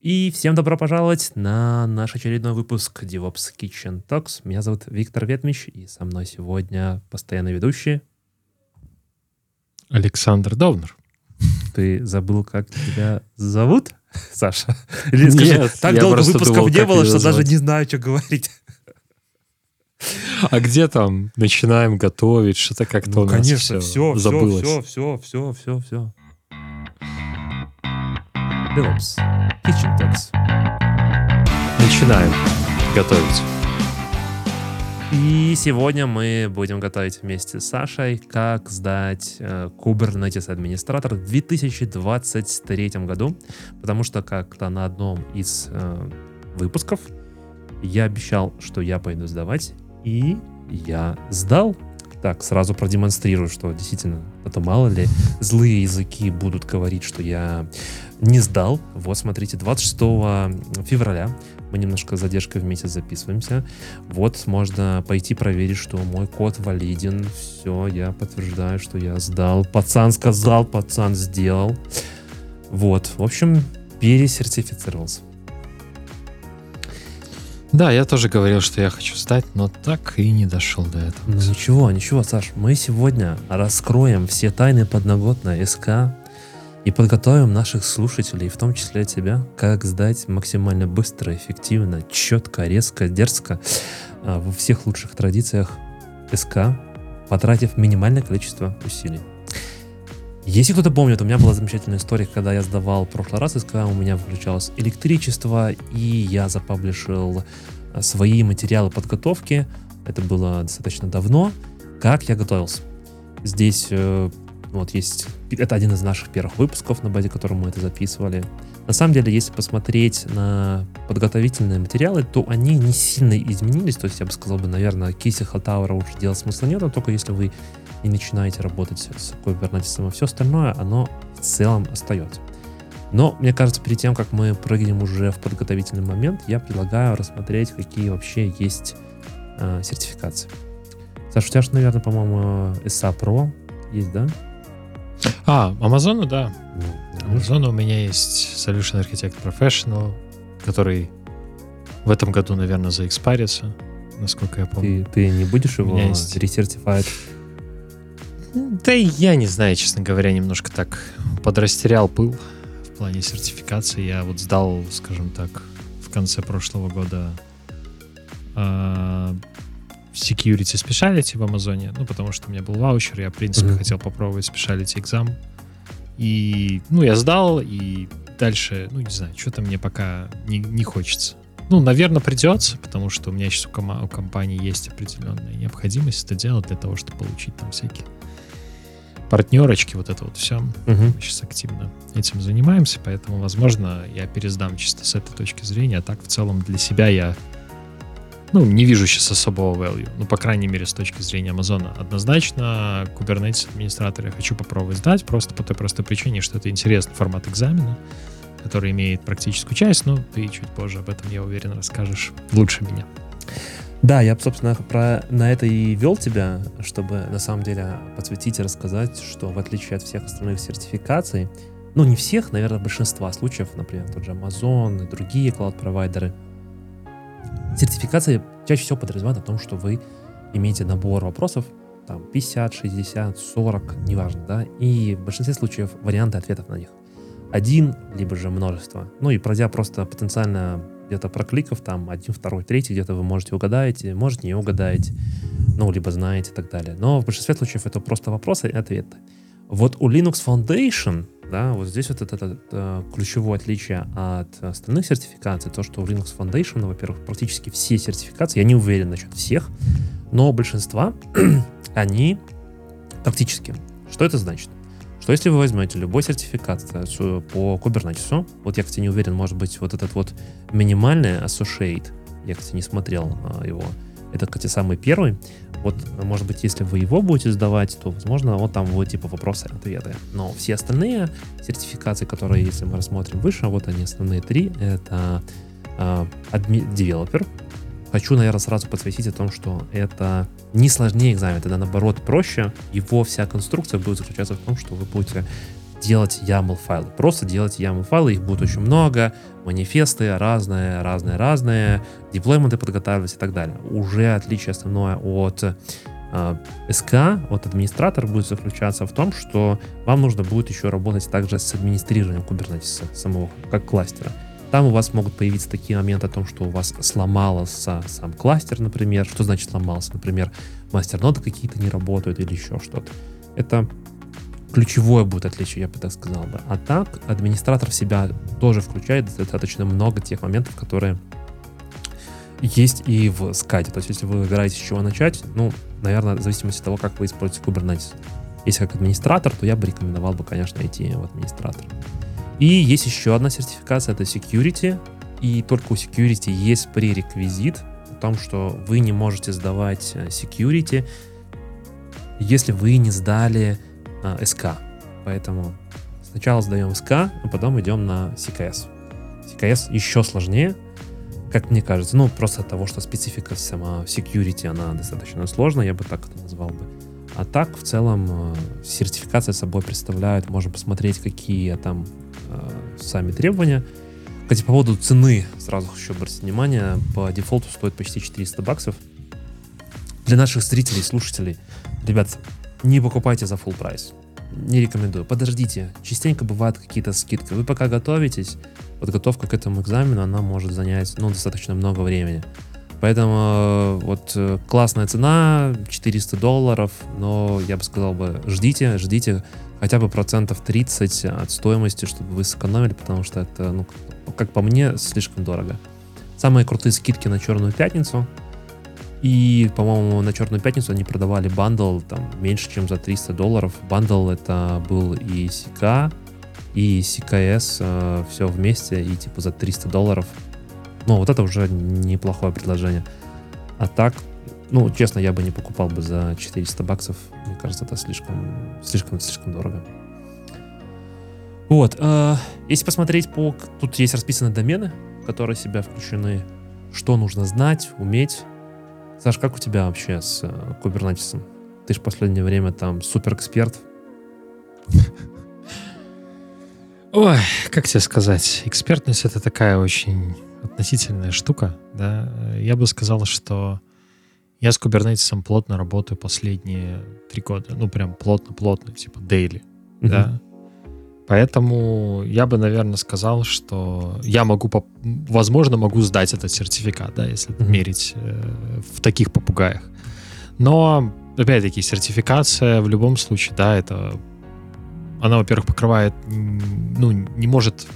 И всем добро пожаловать на наш очередной выпуск DevOps Kitchen Talks. Меня зовут Виктор Ветмич, и со мной сегодня постоянный ведущий Александр Довнер. Ты забыл, как тебя зовут, Саша? Или скажи, Нет, так долго выпусков думал, не было, что даже не знаю, что говорить. А где там начинаем готовить? Что-то как-то Ну, у нас конечно, все, все, забылось. все, все, все, все, все. DevOps Kitchen Talks. Начинаем готовить. И сегодня мы будем готовить вместе с Сашей, как сдать э, Kubernetes администратор в 2023 году, потому что как-то на одном из э, выпусков я обещал, что я пойду сдавать, и я сдал. Так, сразу продемонстрирую, что действительно, а то мало ли злые языки будут говорить, что я не сдал. Вот, смотрите, 26 февраля мы немножко с задержкой в месяц записываемся. Вот, можно пойти проверить, что мой код валиден. Все, я подтверждаю, что я сдал. Пацан сказал, пацан сделал. Вот, в общем, пересертифицировался. Да, я тоже говорил, что я хочу сдать, но так и не дошел до этого. Ну ничего, ничего, Саш, мы сегодня раскроем все тайны подноготной СК и подготовим наших слушателей, в том числе тебя, как сдать максимально быстро, эффективно, четко, резко, дерзко, а, во всех лучших традициях СК, потратив минимальное количество усилий. Если кто-то помнит, у меня была замечательная история, когда я сдавал в прошлый раз СК, у меня включалось электричество, и я запаблишил а, свои материалы подготовки. Это было достаточно давно. Как я готовился? Здесь э, вот есть... Это один из наших первых выпусков, на базе которого мы это записывали. На самом деле, если посмотреть на подготовительные материалы, то они не сильно изменились. То есть я бы сказал, бы, наверное, кейсы Халтауэра уже делать смысла нет, а только если вы не начинаете работать с Kubernetes, а все остальное, оно в целом остается. Но, мне кажется, перед тем, как мы прыгнем уже в подготовительный момент, я предлагаю рассмотреть, какие вообще есть э, сертификации. Саша, у тебя же, наверное, по-моему, SA Pro есть, да? А, Amazon, да. Ну, Amazon у меня есть Solution Architect Professional, который в этом году, наверное, заэкспарится, насколько я помню. Ты, ты не будешь его есть- ресертифовать? Да я не знаю, честно говоря, немножко так подрастерял пыл в плане сертификации. Я вот сдал, скажем так, в конце прошлого года а, Security Speciality в Амазоне, ну, потому что у меня был ваучер, я, в принципе, Мгм. хотел попробовать Speciality экзам. И, ну, я сдал, и дальше, ну, не знаю, что-то мне пока не, не хочется. Ну, наверное, придется, потому что у меня сейчас у, кома- у компании есть определенная необходимость это делать для того, чтобы получить там всякие партнерочки, вот это вот все. Мгм. Мы сейчас активно этим занимаемся, поэтому, возможно, я пересдам чисто с этой точки зрения, а так в целом для себя я ну, не вижу сейчас особого value. Ну, по крайней мере, с точки зрения Амазона. Однозначно, Kubernetes администратор я хочу попробовать сдать, просто по той простой причине, что это интересный формат экзамена, который имеет практическую часть, но ты чуть позже об этом, я уверен, расскажешь лучше меня. Да, я, собственно, про, на это и вел тебя, чтобы на самом деле подсветить и рассказать, что в отличие от всех остальных сертификаций, ну не всех, наверное, большинства случаев, например, тот же Amazon и другие клауд-провайдеры, сертификации чаще всего подразумевают о том, что вы имеете набор вопросов, там 50, 60, 40, неважно, да, и в большинстве случаев варианты ответов на них. Один, либо же множество. Ну и пройдя просто потенциально где-то прокликов, там один, второй, третий, где-то вы можете угадаете, может не угадаете, ну, либо знаете и так далее. Но в большинстве случаев это просто вопросы и ответы. Вот у Linux Foundation, да, вот здесь вот это, это, э, ключевое отличие от остальных сертификаций, то, что у Linux Foundation, во-первых, практически все сертификации, я не уверен насчет всех, но большинства, они практически. Что это значит? Что если вы возьмете любой сертификат э, по Kubernetes, вот я, кстати, не уверен, может быть, вот этот вот минимальный Associate, я, кстати, не смотрел а, его, это, кстати, самый первый, вот, может быть, если вы его будете сдавать, то, возможно, вот там будет типа вопросы-ответы. Но все остальные сертификации, которые, если мы рассмотрим выше, вот они основные три, это а, адми- девелопер. Хочу, наверное, сразу подсветить о том, что это не сложнее экзамен, это наоборот проще. Его вся конструкция будет заключаться в том, что вы будете делать YAML файлы. Просто делать YAML файлы, их будет очень много, манифесты разные, разные, разные, деплойменты подготавливать и так далее. Уже отличие основное от э, СК, от администратора будет заключаться в том, что вам нужно будет еще работать также с администрированием Kubernetes самого, как кластера. Там у вас могут появиться такие моменты о том, что у вас сломался сам кластер, например. Что значит сломался? Например, мастер-ноды какие-то не работают или еще что-то. Это ключевое будет отличие, я бы так сказал бы. А так, администратор в себя тоже включает достаточно много тех моментов, которые есть и в скате. То есть, если вы выбираете, с чего начать, ну, наверное, в зависимости от того, как вы используете Kubernetes. Если как администратор, то я бы рекомендовал бы, конечно, идти в администратор. И есть еще одна сертификация, это Security. И только у Security есть пререквизит о том, что вы не можете сдавать э, Security, если вы не сдали а, SK. Поэтому сначала сдаем SK, а потом идем на CKS. CKS еще сложнее, как мне кажется. Ну, просто от того, что специфика сама security, она достаточно сложная, я бы так это назвал бы. А так, в целом, э, сертификация собой представляет, можно посмотреть, какие там э, сами требования. Кстати, по поводу цены, сразу хочу обратить внимание, по дефолту стоит почти 400 баксов. Для наших зрителей, слушателей, ребят, не покупайте за full прайс. Не рекомендую. Подождите. Частенько бывают какие-то скидки. Вы пока готовитесь, подготовка к этому экзамену, она может занять ну, достаточно много времени. Поэтому э, вот э, классная цена, 400 долларов, но я бы сказал бы, ждите, ждите хотя бы процентов 30 от стоимости, чтобы вы сэкономили, потому что это, ну, как по мне, слишком дорого. Самые крутые скидки на Черную Пятницу — и, по-моему, на Черную Пятницу они продавали bundle там меньше, чем за 300 долларов. Bundle это был и CKA, и CKS, э, все вместе, и типа за 300 долларов. Ну, вот это уже неплохое предложение. А так, ну, честно, я бы не покупал бы за 400 баксов. Мне кажется, это слишком, слишком, слишком дорого. Вот. Э, если посмотреть по... Тут есть расписаны домены, которые себя включены. Что нужно знать, уметь. Саш, как у тебя вообще с э, кубернетисом? Ты же в последнее время там супер эксперт. Ой, как тебе сказать? Экспертность это такая очень относительная штука, да. Я бы сказал, что я с кубернетисом плотно работаю последние три года. Ну, прям плотно-плотно, типа daily, uh-huh. да. Поэтому я бы, наверное, сказал, что я могу, возможно, могу сдать этот сертификат, да, если mm-hmm. мерить э, в таких попугаях. Но, опять-таки, сертификация в любом случае, да, это она, во-первых, покрывает, ну, не может,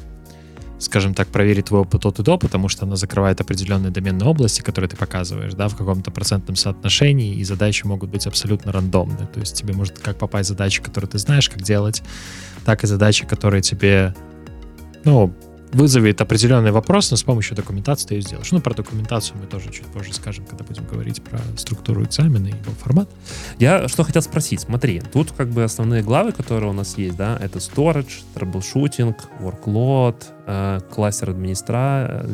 скажем так, проверить твой опыт от и до, потому что она закрывает определенные доменные области, которые ты показываешь, да, в каком-то процентном соотношении, и задачи могут быть абсолютно рандомны. То есть тебе может как попасть задачи, которые ты знаешь, как делать, так и задачи, которые тебе, ну, вызовет определенный вопрос, но с помощью документации ты ее сделаешь. Ну, про документацию мы тоже чуть позже скажем, когда будем говорить про структуру экзамена и его формат. Я что хотел спросить, смотри, тут как бы основные главы, которые у нас есть, да, это storage, troubleshooting, workload, э, кластер администра,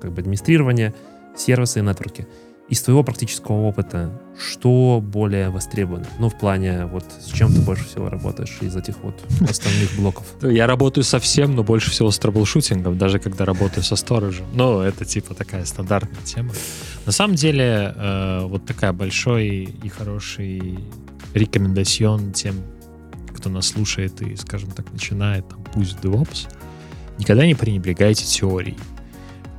как бы администрирование, сервисы и networking из твоего практического опыта, что более востребовано? Ну, в плане, вот, с чем ты больше всего работаешь из этих вот основных блоков? Я работаю со всем, но больше всего с troubleshooting ом, даже когда работаю со storage ем. Ну, это типа такая стандартная тема. На самом деле, э, вот такая большой и хороший рекомендацион тем, кто нас слушает и, скажем так, начинает там пусть DevOps, никогда не пренебрегайте теорией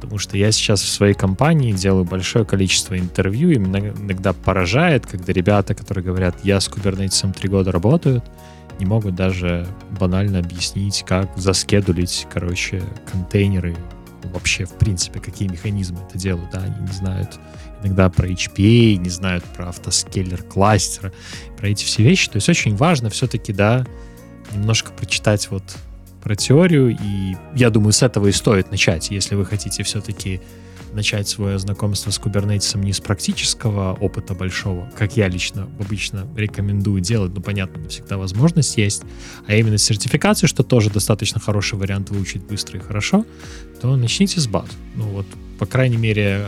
потому что я сейчас в своей компании делаю большое количество интервью, и меня иногда поражает, когда ребята, которые говорят, я с кубернетисом три года работают, не могут даже банально объяснить, как заскедулить, короче, контейнеры, вообще, в принципе, какие механизмы это делают, да, они не знают иногда про HPA, не знают про автоскейлер кластера, про эти все вещи, то есть очень важно все-таки, да, немножко прочитать вот про теорию, и я думаю, с этого и стоит начать, если вы хотите все-таки начать свое знакомство с кубернетисом не с практического опыта большого, как я лично обычно рекомендую делать, но понятно, всегда возможность есть, а именно с сертификацией, что тоже достаточно хороший вариант выучить быстро и хорошо, то начните с баз. Ну вот, по крайней мере,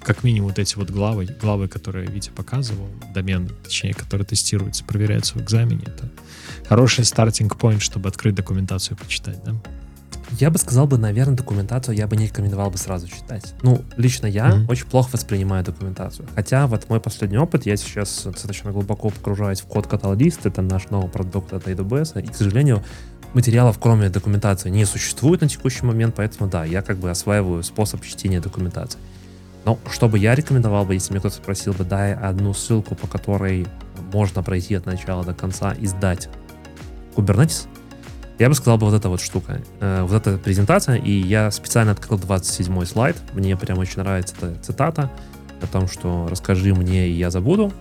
как минимум вот эти вот главы, главы, которые Витя показывал, домен, точнее, которые тестируются, проверяются в экзамене, это хороший стартинг-поинт, чтобы открыть документацию и почитать, да? Я бы сказал бы, наверное, документацию я бы не рекомендовал бы сразу читать. Ну, лично я mm-hmm. очень плохо воспринимаю документацию. Хотя вот мой последний опыт, я сейчас достаточно глубоко погружаюсь в код каталогист, это наш новый продукт от AWS, и, к сожалению, материалов, кроме документации, не существует на текущий момент, поэтому да, я как бы осваиваю способ чтения документации. Но что бы я рекомендовал бы, если мне кто-то спросил бы, дай одну ссылку, по которой можно пройти от начала до конца и сдать Kubernetes, я бы сказал бы вот эта вот штука, э, вот эта презентация, и я специально открыл 27 слайд, мне прям очень нравится эта цитата о том, что расскажи мне, и я забуду,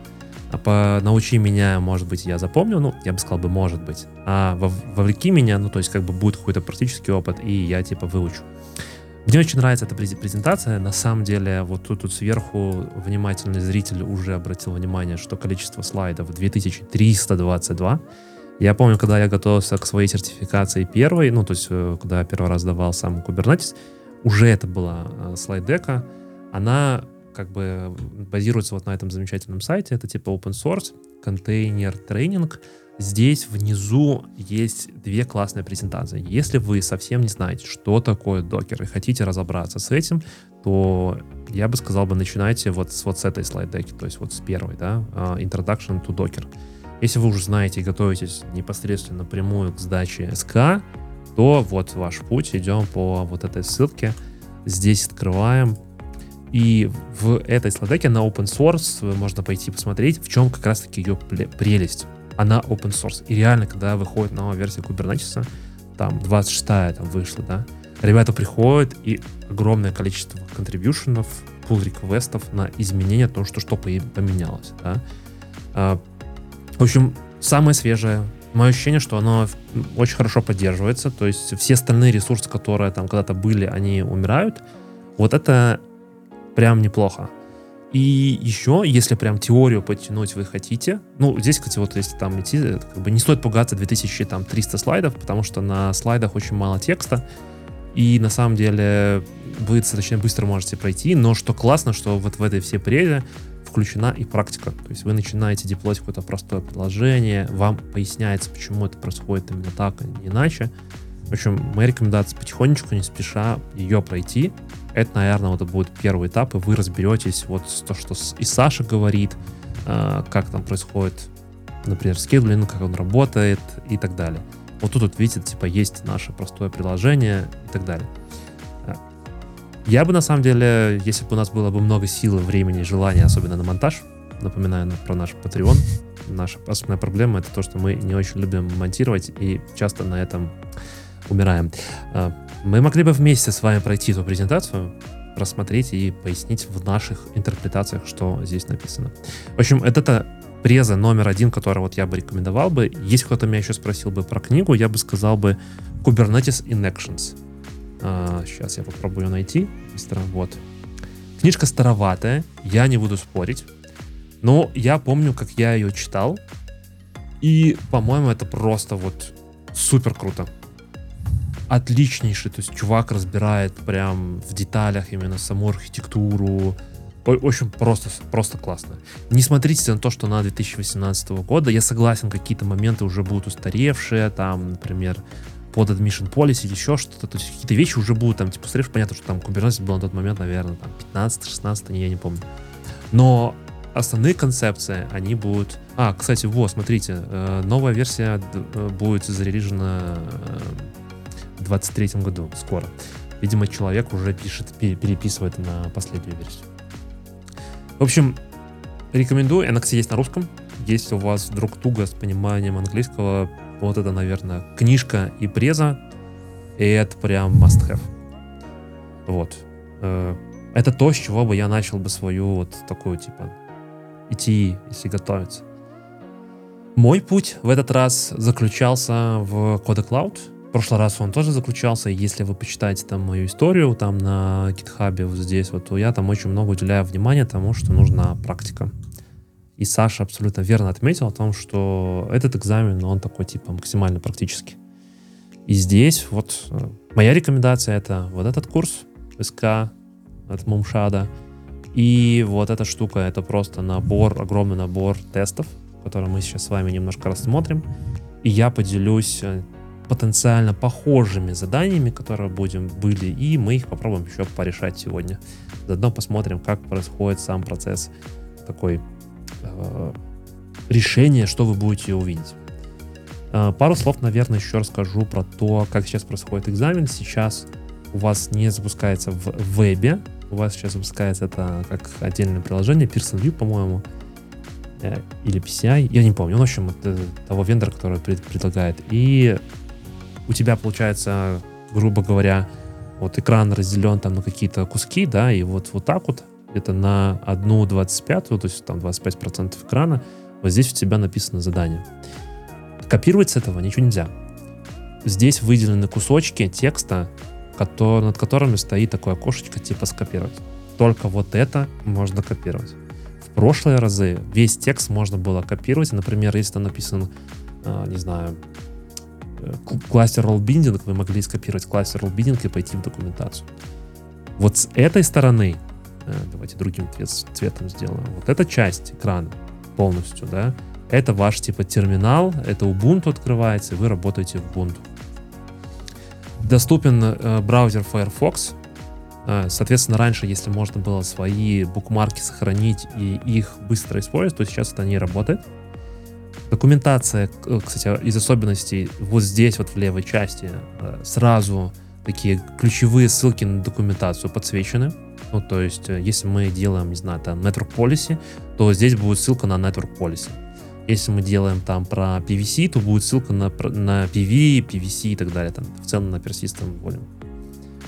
а по научи меня, может быть, я запомню, ну, я бы сказал бы, может быть, а вовлеки меня, ну, то есть как бы будет какой-то практический опыт, и я типа выучу. Мне очень нравится эта презентация. На самом деле, вот тут, тут сверху внимательный зритель уже обратил внимание, что количество слайдов 2322. Я помню, когда я готовился к своей сертификации первой, ну, то есть, э, когда я первый раз давал сам Kubernetes, уже это была э, слайд-дека. Она как бы базируется вот на этом замечательном сайте. Это типа open source, контейнер тренинг. Здесь внизу есть две классные презентации. Если вы совсем не знаете, что такое докер, и хотите разобраться с этим, то я бы сказал бы, начинайте вот с, вот с этой слайд-деки, то есть вот с первой, да, uh, Introduction to Docker. Если вы уже знаете и готовитесь непосредственно напрямую к сдаче СК, то вот ваш путь, идем по вот этой ссылке. Здесь открываем. И в этой сладеке на open source можно пойти посмотреть, в чем как раз-таки ее прелесть. Она open source. И реально, когда выходит новая версия Kubernetes, там 26-я там вышла, да, ребята приходят и огромное количество контрибьюшенов, pull реквестов на изменения, то, что что поменялось, да. В общем, самое свежее. Мое ощущение, что оно очень хорошо поддерживается. То есть все остальные ресурсы, которые там когда-то были, они умирают. Вот это прям неплохо. И еще, если прям теорию подтянуть вы хотите, ну, здесь, кстати, вот если там идти, как бы не стоит пугаться 2300 слайдов, потому что на слайдах очень мало текста, и на самом деле вы достаточно быстро можете пройти, но что классно, что вот в этой всей преде включена и практика. То есть вы начинаете деплоить какое-то простое приложение, вам поясняется, почему это происходит именно так, а не иначе. В общем, моя рекомендация потихонечку, не спеша ее пройти. Это, наверное, вот будет первый этап, и вы разберетесь вот то, что и Саша говорит, э, как там происходит, например, скедлинг, как он работает и так далее. Вот тут, вот, видите, типа есть наше простое приложение и так далее. Я бы, на самом деле, если бы у нас было бы много силы, времени, желания, особенно на монтаж, напоминаю про наш Patreon, наша основная проблема — это то, что мы не очень любим монтировать и часто на этом умираем. А, мы могли бы вместе с вами пройти эту презентацию, рассмотреть и пояснить в наших интерпретациях, что здесь написано. В общем, это преза номер один, который вот я бы рекомендовал бы. Если кто-то меня еще спросил бы про книгу, я бы сказал бы Kubernetes in Actions. А, сейчас я попробую найти. Вот. Книжка староватая, я не буду спорить. Но я помню, как я ее читал. И, по-моему, это просто вот супер круто. Отличнейший. То есть чувак разбирает прям в деталях именно саму архитектуру. В общем, просто, просто классно. Не смотрите на то, что на 2018 года. Я согласен, какие-то моменты уже будут устаревшие. Там, например, под admission policy, еще что-то. То есть какие-то вещи уже будут там, типа, смотришь, понятно, что там Kubernetes был на тот момент, наверное, там 15-16, я не помню. Но основные концепции, они будут... А, кстати, вот, смотрите, э, новая версия э, будет зарелижена э, в 23 году, скоро. Видимо, человек уже пишет, переписывает на последнюю версию. В общем, рекомендую. Она, есть на русском. Если у вас вдруг туго с пониманием английского, вот это, наверное, книжка и преза. И это прям must have. Вот. Э, это то, с чего бы я начал бы свою вот такую, типа, идти, если готовиться. Мой путь в этот раз заключался в Code Cloud. В прошлый раз он тоже заключался. Если вы почитаете там мою историю там на GitHub вот здесь, вот, то я там очень много уделяю внимания тому, что нужна практика. И Саша абсолютно верно отметил о том, что этот экзамен, он такой типа максимально практический. И здесь вот э, моя рекомендация это вот этот курс СК от Мумшада И вот эта штука, это просто набор, огромный набор тестов, который мы сейчас с вами немножко рассмотрим. И я поделюсь э, потенциально похожими заданиями, которые будем были, и мы их попробуем еще порешать сегодня. Заодно посмотрим, как происходит сам процесс такой э, решения, что вы будете увидеть. Э, пару слов, наверное, еще расскажу про то, как сейчас происходит экзамен. Сейчас у вас не запускается в вебе, у вас сейчас запускается это как отдельное приложение, Pearson View, по-моему, э, или PCI, я не помню, ну, в общем, это того вендора, который предлагает. И у тебя получается, грубо говоря, вот экран разделен там на какие-то куски, да, и вот, вот так вот, это на одну 25, то есть там 25% экрана, вот здесь у тебя написано задание. Копировать с этого ничего нельзя. Здесь выделены кусочки текста, который, над которыми стоит такое окошечко типа скопировать. Только вот это можно копировать. В прошлые разы весь текст можно было копировать. Например, если там написан, э, не знаю, э, кластер rollbinding, вы могли скопировать кластер rollbinding и пойти в документацию. Вот с этой стороны, давайте другим цветом сделаем, вот эта часть экрана полностью, да, это ваш типа терминал, это Ubuntu открывается, вы работаете в Ubuntu. Доступен э, браузер Firefox. Э, соответственно, раньше, если можно было свои букмарки сохранить и их быстро использовать, то сейчас это не работает. Документация, э, кстати, из особенностей вот здесь вот в левой части э, сразу такие ключевые ссылки на документацию подсвечены. Ну, то есть, э, если мы делаем, не знаю, там, Network Policy, то здесь будет ссылка на Network Policy. Если мы делаем там про PVC, то будет ссылка на, на PV, PVC и так далее, там, в целом на Persistent Volume.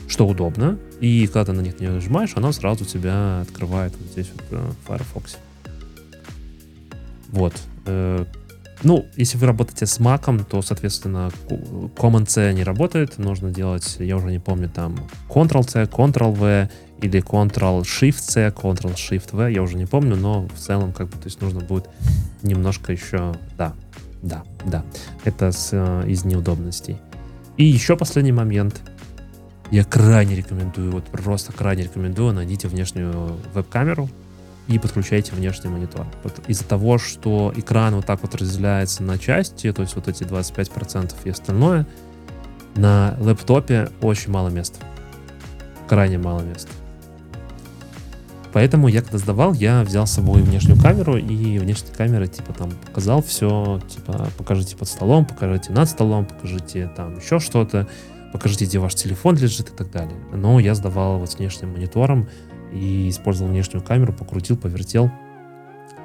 Что удобно. И когда ты на них не нажимаешь, она сразу тебя открывает вот здесь вот э, в Firefox. Вот. Ну, если вы работаете с Mac, то, соответственно, Command-C не работает. Нужно делать, я уже не помню, там Ctrl-C, Ctrl-V или Ctrl-Shift-C, Ctrl-Shift-V, я уже не помню, но в целом, как бы, то есть нужно будет немножко еще, да, да, да, это с, э, из неудобностей. И еще последний момент. Я крайне рекомендую, вот просто крайне рекомендую, найдите внешнюю веб-камеру, и подключаете внешний монитор. Вот из-за того, что экран вот так вот разделяется на части, то есть вот эти 25% и остальное, на лэптопе очень мало места. Крайне мало места. Поэтому я когда сдавал, я взял с собой внешнюю камеру, и внешняя камера, типа, там показал все, типа, покажите под столом, покажите над столом, покажите там еще что-то, покажите, где ваш телефон лежит и так далее. Но я сдавал вот с внешним монитором, и использовал внешнюю камеру, покрутил, повертел,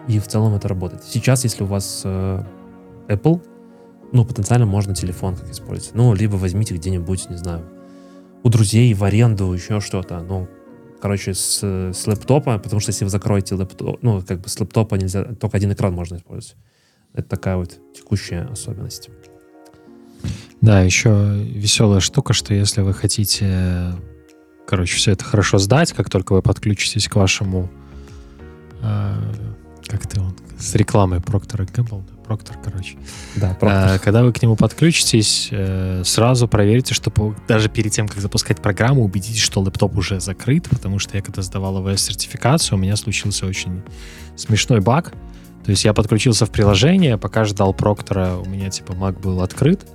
и в целом это работает. Сейчас, если у вас э, Apple, ну, потенциально можно телефон как использовать. Ну, либо возьмите где-нибудь, не знаю, у друзей в аренду, еще что-то. Ну, короче, с, с лэптопа, потому что если вы закроете лэптоп, ну, как бы с лэптопа нельзя, только один экран можно использовать. Это такая вот текущая особенность. Да, еще веселая штука, что если вы хотите короче, все это хорошо сдать, как только вы подключитесь к вашему э, как ты он, с рекламой Проктора Гэмбл, Проктор, короче. Да, Проктор. Э, когда вы к нему подключитесь, э, сразу проверьте, что даже перед тем, как запускать программу, убедитесь, что лэптоп уже закрыт, потому что я когда сдавал АВС-сертификацию, у меня случился очень смешной баг. То есть я подключился в приложение, пока ждал Проктора, у меня типа Mac был открыт,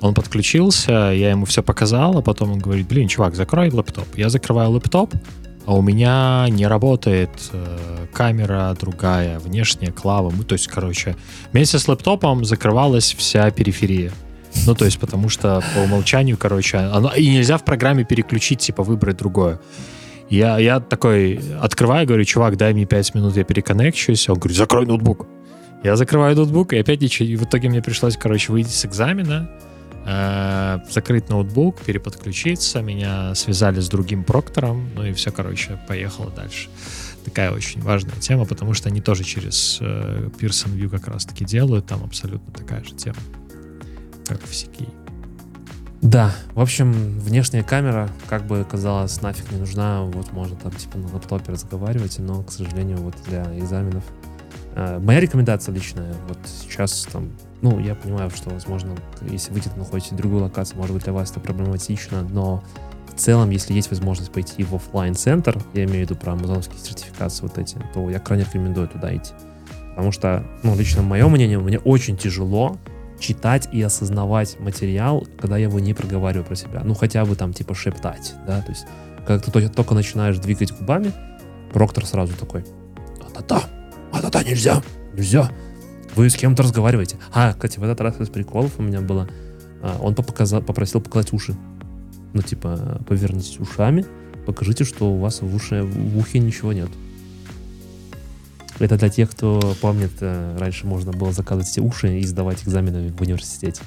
он подключился, я ему все показал, а потом он говорит, блин, чувак, закрой лэптоп. Я закрываю лэптоп, а у меня не работает э, камера другая, внешняя клава. Ну, то есть, короче, вместе с лэптопом закрывалась вся периферия. Ну, то есть, потому что по умолчанию, короче, оно, и нельзя в программе переключить, типа, выбрать другое. Я, я такой открываю, говорю, чувак, дай мне 5 минут, я переконнекчусь. Он говорит, закрой ноутбук. Я закрываю ноутбук, и опять ничего. И в итоге мне пришлось, короче, выйти с экзамена, Э, закрыть ноутбук, переподключиться, меня связали с другим проктором, ну и все, короче, поехало дальше. Такая очень важная тема, потому что они тоже через э, Pearson View как раз-таки делают, там абсолютно такая же тема, как в CK. Да, в общем, внешняя камера, как бы казалось, нафиг не нужна, вот можно там типа на лаптопе разговаривать, но, к сожалению, вот для экзаменов. Э, моя рекомендация личная, вот сейчас там ну, я понимаю, что, возможно, если вы где-то находитесь в другой локации, может быть, для вас это проблематично, но в целом, если есть возможность пойти в офлайн центр я имею в виду про амазонские сертификации вот эти, то я крайне рекомендую туда идти. Потому что, ну, лично мое мнение, мне очень тяжело читать и осознавать материал, когда я его не проговариваю про себя. Ну, хотя бы там, типа, шептать, да, то есть, когда ты только начинаешь двигать губами, проктор сразу такой, а-та-та, а-та-та, нельзя, нельзя, вы с кем-то разговариваете. А, кстати, в этот раз из приколов у меня было, а, он показал, попросил показать уши. Ну, типа, повернитесь ушами, покажите, что у вас в, уши, в ухе ничего нет. Это для тех, кто помнит, э, раньше можно было заказывать все уши и сдавать экзамены в университете.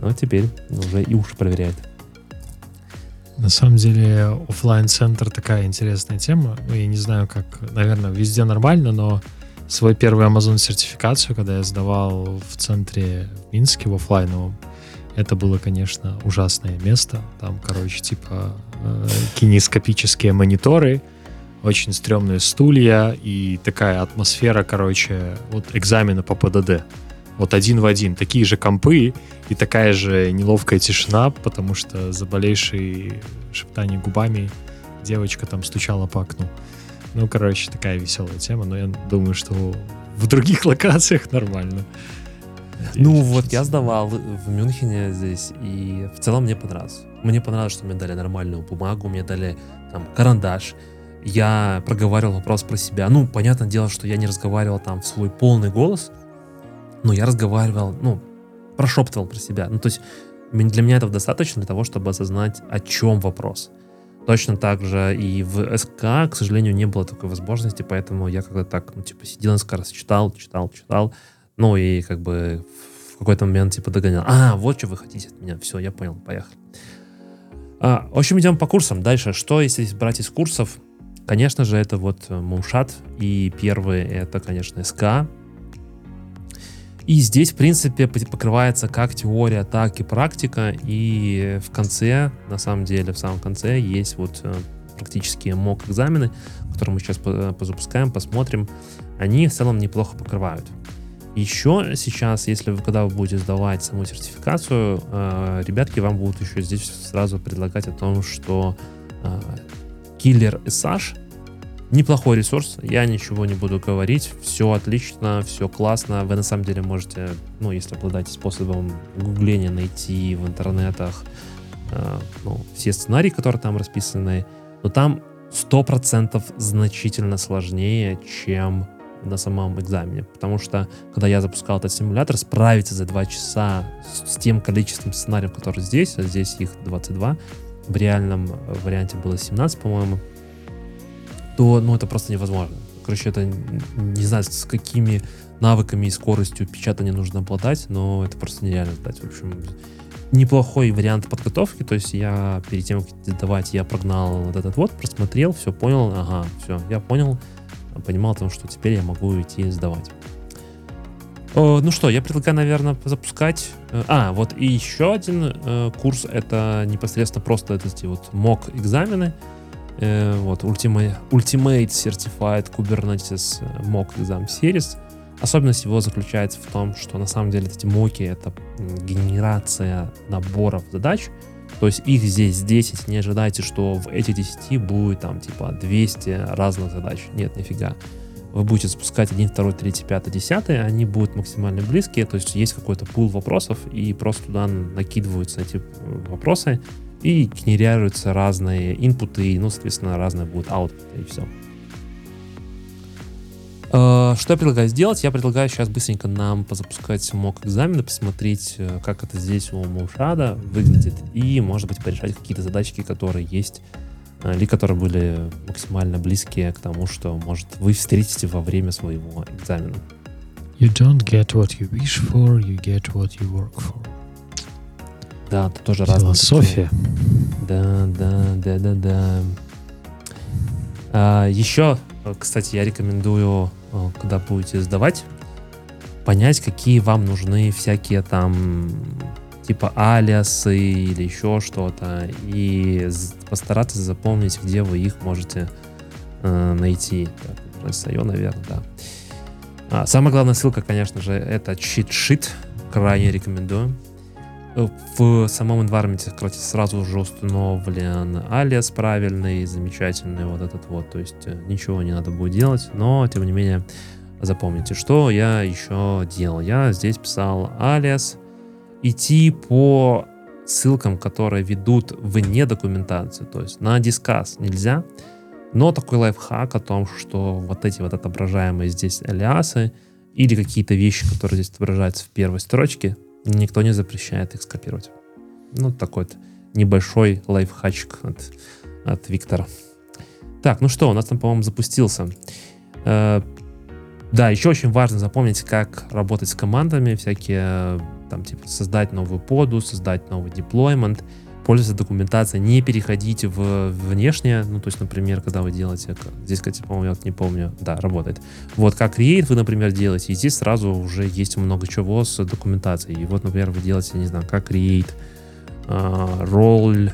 Но теперь уже и уши проверяют. На самом деле офлайн центр такая интересная тема. Я не знаю, как, наверное, везде нормально, но свою первую Amazon сертификацию, когда я сдавал в центре Минске в офлайновом, это было, конечно, ужасное место. Там, короче, типа э, кинескопические мониторы, очень стрёмные стулья и такая атмосфера, короче, вот экзамена по ПДД. Вот один в один. Такие же компы и такая же неловкая тишина, потому что заболевший шептание губами девочка там стучала по окну. Ну, короче, такая веселая тема, но я думаю, что в других локациях нормально. Надеюсь, ну вот я сдавал в Мюнхене здесь, и в целом мне понравилось. Мне понравилось, что мне дали нормальную бумагу, мне дали там карандаш, я проговаривал вопрос про себя. Ну, понятное дело, что я не разговаривал там в свой полный голос, но я разговаривал, ну, прошептывал про себя. Ну, то есть для меня этого достаточно для того, чтобы осознать, о чем вопрос. Точно так же и в СК, к сожалению, не было такой возможности, поэтому я когда так, ну, типа, сидел несколько раз, читал, читал, читал, ну, и как бы в какой-то момент, типа, догонял. А, вот что вы хотите от меня. Все, я понял, поехали. А, в общем, идем по курсам. Дальше, что если брать из курсов? Конечно же, это вот Мумшат, и первый это, конечно, СК. И здесь, в принципе, покрывается как теория, так и практика, и в конце, на самом деле, в самом конце есть вот э, практические мок экзамены, которые мы сейчас э, позапускаем, посмотрим. Они в целом неплохо покрывают. Еще сейчас, если вы, когда вы будете сдавать саму сертификацию, э, ребятки вам будут еще здесь сразу предлагать о том, что Killer SH неплохой ресурс, я ничего не буду говорить, все отлично, все классно, вы на самом деле можете, ну, если обладаете способом гугления, найти в интернетах э, ну, все сценарии, которые там расписаны, но там 100% значительно сложнее, чем на самом экзамене, потому что, когда я запускал этот симулятор, справиться за 2 часа с, с тем количеством сценариев, которые здесь, а здесь их 22, в реальном варианте было 17, по-моему, то ну, это просто невозможно. Короче, это не знаю, с какими навыками и скоростью печатания нужно обладать, но это просто нереально сдать. В общем, неплохой вариант подготовки. То есть я перед тем, как давать, я прогнал вот этот вот, просмотрел, все понял, ага, все, я понял, понимал о том, что теперь я могу идти сдавать. О, ну что, я предлагаю, наверное, запускать. Э, а, вот и еще один э, курс, это непосредственно просто эти вот мок экзамены. Э, вот, Ultimate, Ultimate Certified Kubernetes Mock Exam Series. Особенность его заключается в том, что на самом деле эти моки — это генерация наборов задач, то есть их здесь 10, не ожидайте, что в этих 10 будет там типа 200 разных задач. Нет, нифига вы будете запускать 1, 2, 3, 5, 10, они будут максимально близкие, то есть есть какой-то пул вопросов, и просто туда накидываются эти э, вопросы, и генерируются разные инпуты, ну, соответственно, разные будут аутпуты, и все. Э, что я предлагаю сделать? Я предлагаю сейчас быстренько нам позапускать мок экзамены, посмотреть, э, как это здесь у Моушада выглядит, и, может быть, порешать какие-то задачки, которые есть или которые были максимально близкие к тому, что, может, вы встретите во время своего экзамена. You don't get what you wish for, you get what you work for. Да, это тоже разные. Философия. Да, да, да, да, да. А, еще, кстати, я рекомендую, когда будете сдавать, понять, какие вам нужны всякие там типа алиасы или еще что-то, и постараться запомнить, где вы их можете э, найти. Так, SIO, наверное, да. А, самая главная ссылка, конечно же, это чит-шит. Крайне рекомендую. В самом environment, кстати, сразу уже установлен алиас правильный, замечательный вот этот вот. То есть э, ничего не надо будет делать, но тем не менее запомните, что я еще делал. Я здесь писал алиас. Идти по ссылкам, которые ведут вне документации, то есть на дискас нельзя, но такой лайфхак о том, что вот эти вот отображаемые здесь алиасы или какие-то вещи, которые здесь отображаются в первой строчке, никто не запрещает их скопировать. Ну, такой вот небольшой лайфхачик от, от Виктора. Так, ну что, у нас там, по-моему, запустился. Э, да, еще очень важно запомнить, как работать с командами, всякие, там, типа, создать новую поду, создать новый деплоймент, пользоваться документацией, не переходить в внешнее, ну, то есть, например, когда вы делаете, здесь, кстати, по-моему, я не помню, да, работает. Вот как Create вы, например, делаете, и здесь сразу уже есть много чего с документацией. И вот, например, вы делаете, не знаю, как Create, uh, роль,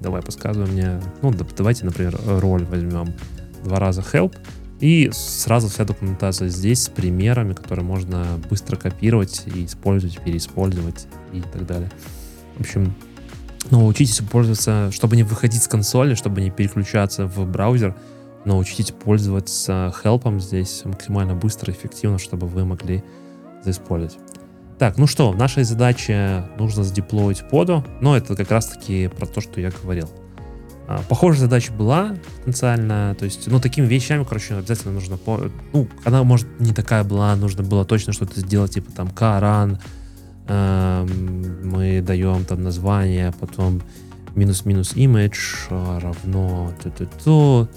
давай, подсказывай мне, ну, давайте, например, роль возьмем, два раза help, и сразу вся документация здесь с примерами, которые можно быстро копировать и использовать, переиспользовать и так далее. В общем, научитесь пользоваться, чтобы не выходить с консоли, чтобы не переключаться в браузер, научитесь пользоваться хелпом здесь максимально быстро и эффективно, чтобы вы могли заиспользовать. Так, ну что, в нашей задаче нужно задеплоить поду, но это как раз таки про то, что я говорил. А, похожая задача была потенциально, то есть, ну, такими вещами, короче, обязательно нужно, ну, она, может, не такая была, нужно было точно что-то сделать, типа там каран, мы даем там название, потом минус-минус image а, равно ту-ту-ту,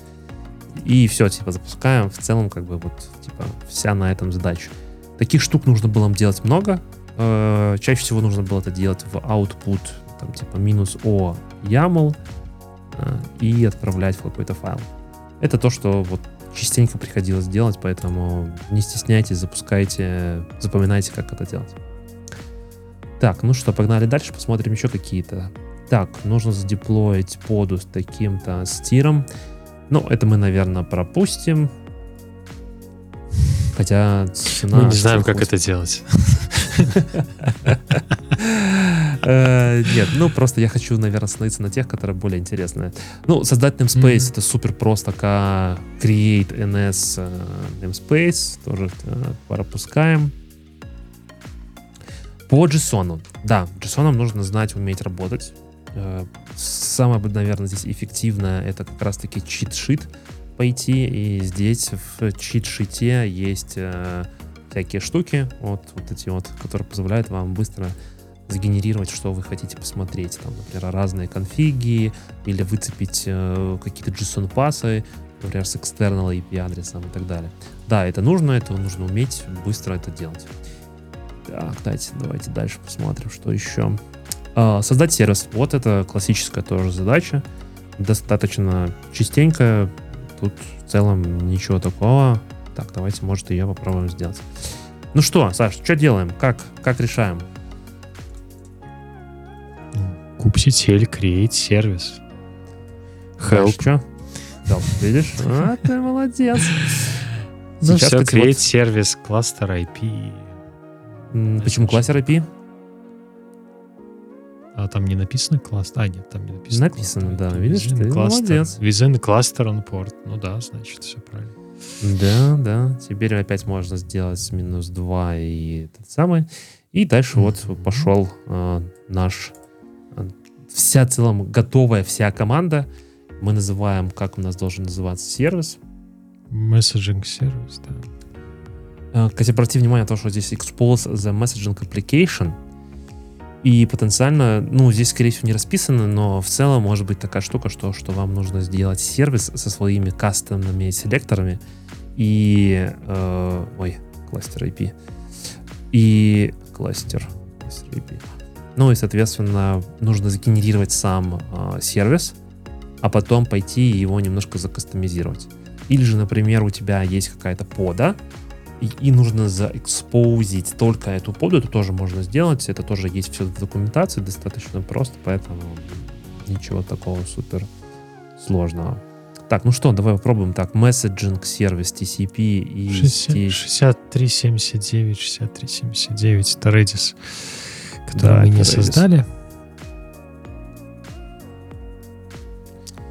и все, типа, запускаем, в целом, как бы, вот, типа, вся на этом задача. Таких штук нужно было делать много, э, чаще всего нужно было это делать в output, там, типа, минус o YAML, Э, и отправлять в какой-то файл. Это то, что вот частенько приходилось делать, поэтому не стесняйтесь, запускайте, запоминайте, как это делать. Так, ну что, погнали дальше, посмотрим еще какие-то. Так, нужно задеплоить поду с таким-то стиром. Ну, это мы, наверное, пропустим. Хотя цена... Мы не знаем, как это делать. Э, нет, ну просто я хочу, наверное, остановиться на тех, которые более интересные. Ну, создать namespace это супер просто, как create ns э, namespace, тоже э, пропускаем. По JSON. Да, JSON нужно знать, уметь работать. Самое, наверное, здесь эффективное это как раз-таки чит-шит пойти. И здесь в чит-шите есть всякие штуки, вот, вот эти вот, которые позволяют вам быстро сгенерировать, что вы хотите посмотреть. Там, например, разные конфиги или выцепить э, какие-то JSON-пасы, например, с external IP адресом и так далее. Да, это нужно, это нужно уметь быстро это делать. Так, давайте, давайте дальше посмотрим, что еще. А, создать сервис. Вот это классическая тоже задача. Достаточно частенько. Тут в целом ничего такого. Так, давайте, может, ее попробуем сделать. Ну что, Саш, что делаим? Как, как решаем? Kubectl create сервис. Help. Что? Да, видишь? А, ты молодец. Ну все, create сервис, кластер IP. Почему кластер IP? А там не написано кластер? А, нет, там не написано. Написано, да. Видишь, ты молодец. Within cluster on port. Ну да, значит, все правильно. Да, да. Теперь опять можно сделать минус 2 и этот самый. И дальше вот пошел э, наш вся целом готовая вся команда. Мы называем, как у нас должен называться сервис. Messaging сервис, да. Э, кстати, обратите внимание на то, что здесь expose the messaging application. И потенциально, ну, здесь, скорее всего, не расписано, но в целом может быть такая штука, что, что вам нужно сделать сервис со своими кастомными селекторами и... Э, ой, кластер IP. И кластер, IP. Ну и, соответственно, нужно сгенерировать сам э, сервис, а потом пойти его немножко закастомизировать. Или же, например, у тебя есть какая-то пода, и, и нужно заэкспозить только эту поду, это тоже можно сделать, это тоже есть все в документации, достаточно просто, поэтому ничего такого супер сложного. Так, ну что, давай попробуем так. Messaging сервис TCP и... 60, 6379, 6379, это Redis. который Да, мы не Redis. создали.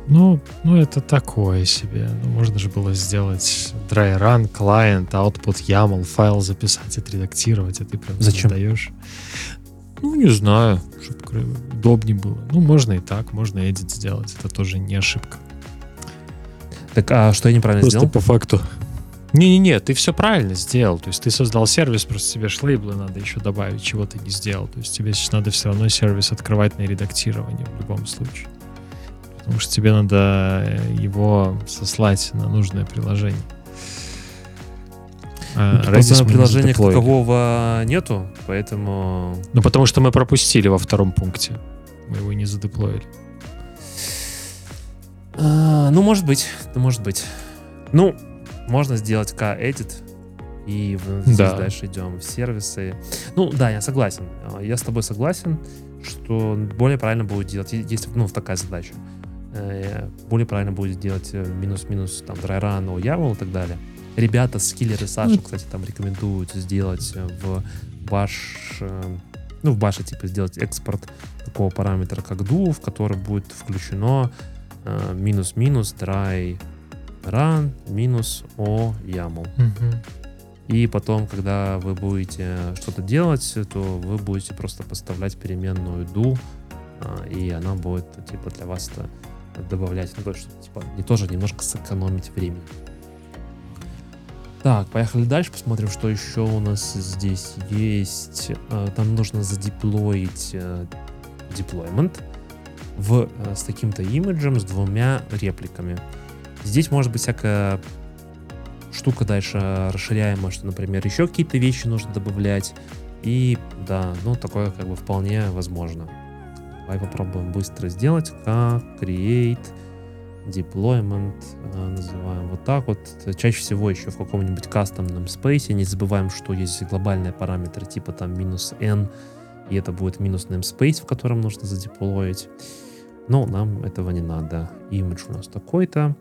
Ну, ну, это такое себе. Ну, можно же было сделать dry run, client, output, YAML, файл записать, отредактировать, а ты прям Зачем? создаешь. Ну, не знаю, чтобы удобнее было. Ну, можно и так, можно edit сделать. Это тоже не ошибка. Так, а что я неправильно Просто сделал? по факту. Не-не-не, ты все правильно сделал. То есть ты создал сервис, просто тебе ж лейблы надо еще добавить, чего ты не сделал. То есть тебе сейчас надо все равно сервис открывать на редактирование в любом случае. Потому что тебе надо э, его сослать на нужное приложение. А, Ну, Redis приложения как такового нету, поэтому... Ну, потому что мы пропустили во втором пункте. Мы его не задеплоили. А, ну, может быть, ну, может быть. Ну, можно сделать k-edit, и в- Да. дальше идем в сервисы. Ну, да, я согласен. А, Я с тобой согласен, что более правильно будет делать, если, ну, такая задача. Э, Более правильно будет делать э, минус-минус, там, драйран, YAML и так далее. Ребята, скиллеры Саши, Ну, кстати, там рекомендуют сделать э, в баш, э, ну, в баше, типа, сделать экспорт такого параметра, как do, в который будет включено э, минус-минус dry run минус o YAML. И потом, когда вы будете что-то делать, то вы будете просто поставлять переменную do, и она будет типа для вас это добавлять, ну, то есть, типа не тоже немножко сэкономить время. Так, поехали дальше, посмотрим, что еще у нас здесь есть. А, Там нужно задеплоить э, deployment в, э, с таким-то имиджем, с двумя репликами. Здесь может быть всякая штука дальше расширяемая, что, например, еще какие-то вещи нужно добавлять. И да, ну такое как бы вполне возможно. Давай попробуем быстро сделать. Как create deployment э, называем вот так вот. Чаще всего еще в каком-нибудь кастомном спейсе. Не забываем, что есть глобальные параметры типа там минус n, и это будет минус namespace, в котором нужно задеплоить. Но нам этого не надо. Имидж у нас такой-то.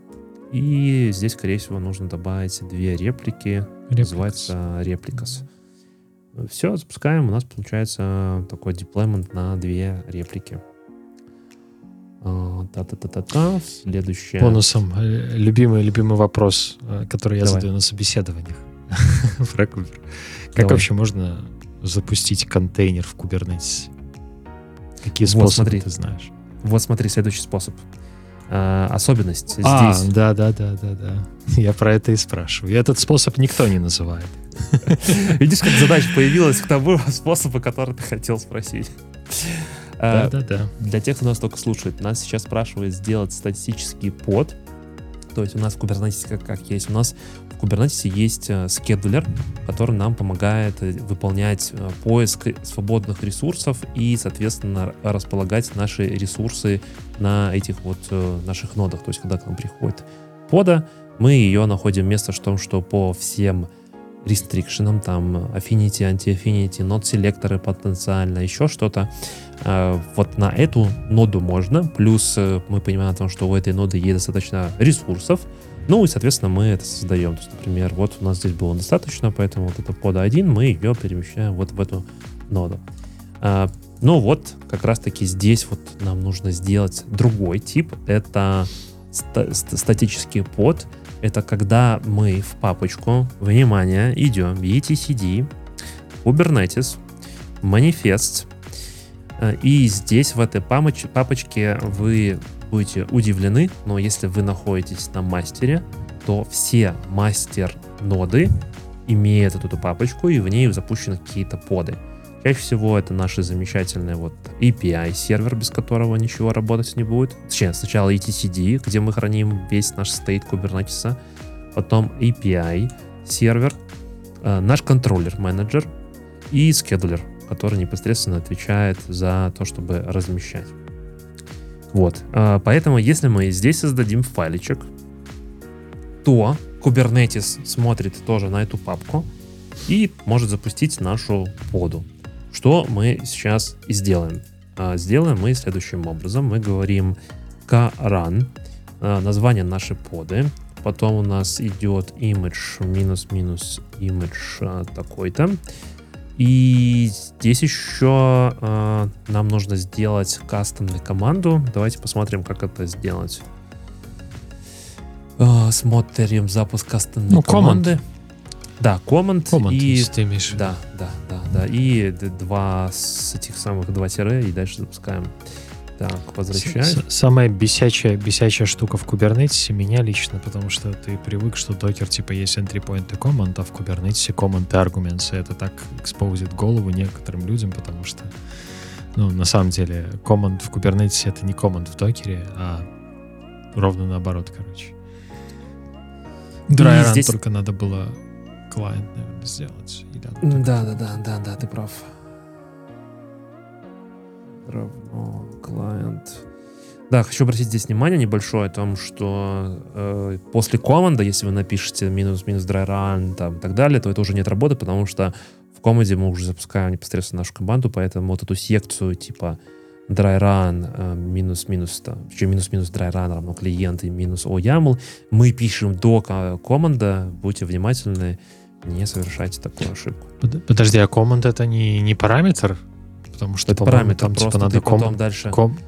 И здесь, скорее всего, нужно добавить две реплики. Называется репликас. Все, запускаем. У нас получается такой деплоймент на две реплики. А, Та-та-та-та-та. Следующее. Бонусом э, любимый любимый вопрос, э, который я Давай. задаю на собеседованиях про Кубер. Как вообще можно запустить контейнер в Kubernetes? Какие Вот, способы смотри. ты знаешь? Вот смотри, следующий способ. А, особенность А, здесь. да, да, да, да, да. Я про это и спрашиваю. И этот способ никто не называет. Видишь, как задача появилась к тому способу, который ты хотел спросить. Да, да, да. Для тех, кто нас только слушает, нас сейчас спрашивает сделать статистический под. То есть у нас в Kubernetes как, как есть? У нас в Kubernetes есть э, скедулер, который нам помогает э, выполнять э, поиск свободных ресурсов и, соответственно, располагать наши ресурсы на этих вот наших нодах. То есть когда к нам приходит пода, мы ее находим место в том, что по всем рестрикшенам, там affinity, anti-affinity, нод селекторы потенциально, еще что-то. э, Вот на эту ноду можно, плюс э, мы понимаем о том, что у этой ноды есть достаточно ресурсов, ну и, соответственно, мы это создаем. То есть, например, вот у нас здесь было достаточно, поэтому вот это пода 1, мы ее перемещаем вот в эту ноду. А, Ну вот, как раз-таки здесь вот нам нужно сделать другой тип. Это ста- ст- статический под. Это когда мы в папочку, внимание, идем. Etcd, Kubernetes, Э, и здесь в этой папочке вы будете удивлены, но если вы находитесь на мастере, то все мастер-ноды имеют эту папочку, и в ней запущены какие-то поды. Чаще всего это наши замечательные вот API сервер, без которого ничего работать не будет. Точнее, сначала etcd, где мы храним весь наш стейт Kubernetes, потом API сервер, э, наш контроллер-менеджер и скедулер, который непосредственно отвечает за то, чтобы размещать. Вот. А, Поэтому, если мы здесь создадим файличек, то Kubernetes смотрит тоже на эту папку и может запустить нашу поду. Что мы сейчас и сделаем. А, Сделаем мы следующим образом. Мы говорим krun, а, название нашей поды, потом у нас идет image минус-минус image а, такой-то, И здесь еще э, нам нужно сделать кастомную команду. Давайте посмотрим, как это сделать. Э, смотрим запуск кастомной Ну, команды. command. Да, команд Команд, и ты имеешь да, да, да. И два с этих самых два тире, и дальше запускаем. Так, возвращаюсь. С- Самая бесячая, бесячая штука в Kubernetes меня лично, потому что ты привык, что докер типа есть entry point и command, а в Kubernetes command и arguments. И это так экспозит голову некоторым людям, потому что, ну, на самом деле, command в Kubernetes это не command в докере, а ровно наоборот, короче. Run здесь- только надо было клиент, наверное, сделать. Или Да, да, да, да, да, ты прав. Равно клиент. Да, хочу обратить здесь внимание небольшое о том, что э, после команда, если вы напишете минус-минус run там, и так далее, то это уже нет работы, потому что в команде мы уже запускаем непосредственно нашу команду, поэтому вот эту секцию типа run э, минус-минус, еще минус-минус run равно клиент и минус о YAML, мы пишем до ко- команда, будьте внимательны, не совершайте такую ошибку. Под- Подожди, а command это не, не параметр? Потому что, Это параметр, там типа просто надо ком- дальше, ком-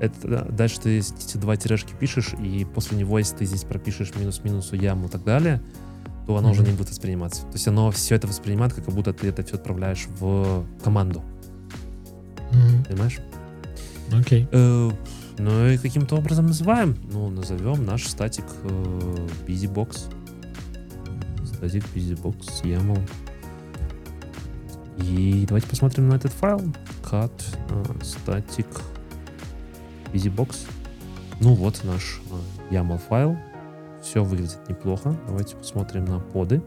это, да, дальше ты эти два тирешки пишешь, и после него, если ты здесь пропишешь минус-минусу яму и так далее, то оно уже Мгм. не будет восприниматься. То есть оно все это воспринимает, как будто ты это все отправляешь в команду, Мгм. понимаешь? Окей. Э, ну и каким-то образом называем. Ну, назовем наш статик э, BusyBox. Статик BusyBox YAML. И давайте посмотрим на этот файл. Cat э, static BusyBox. Ну вот наш э, YAML файл. Все выглядит неплохо. Давайте посмотрим на поды.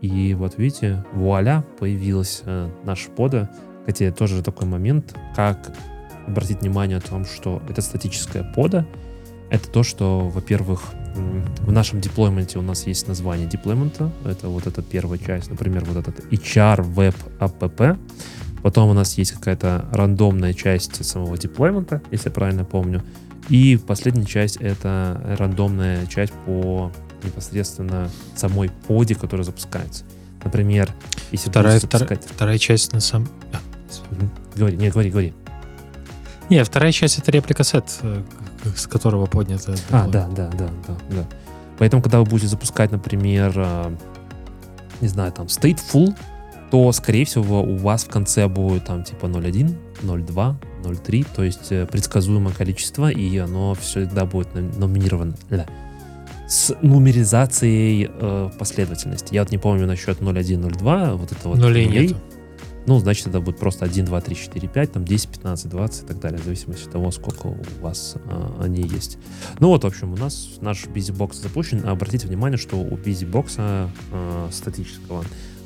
И вот видите, вуаля, появилась э, наша пода. Хотя тоже такой момент, как обратить внимание о том, что это статическая пода. Это то, что, во-первых, в нашем деплойменте у нас есть название деплоймента. Это вот эта первая часть, например, вот этот HR Web App. Потом у нас есть какая-то рандомная часть самого деплоймента, если я правильно помню. И последняя часть — это рандомная часть по непосредственно самой поде, которая запускается. Например, если Вторая, будете вторая, запускать... вторая часть на самом... А. Говори, не, говори, говори. Не, вторая часть это реплика сет, э, с которого поднято. А, да, да, да, да, да. Поэтому, когда вы будете запускать, например, а, не знаю, там, stateful, то, скорее всего, у вас в конце будет там типа 0.1, 0.2, 0.3, то есть э, предсказуемое количество, и оно всегда будет ном- номинировано ля, с нумеризацией э, последовательности. Я вот не помню насчет 0.1, 0.2, вот это вот нулей. нету. Ну, значит, это будет просто 1, 2, 3, 4, 5, там 10, 15, 20 и так далее, в зависимости от того, сколько у вас а, они есть. Ну вот, в общем, у нас наш BusyBox запущен. А Обратите внимание, что у BusyBox а, статического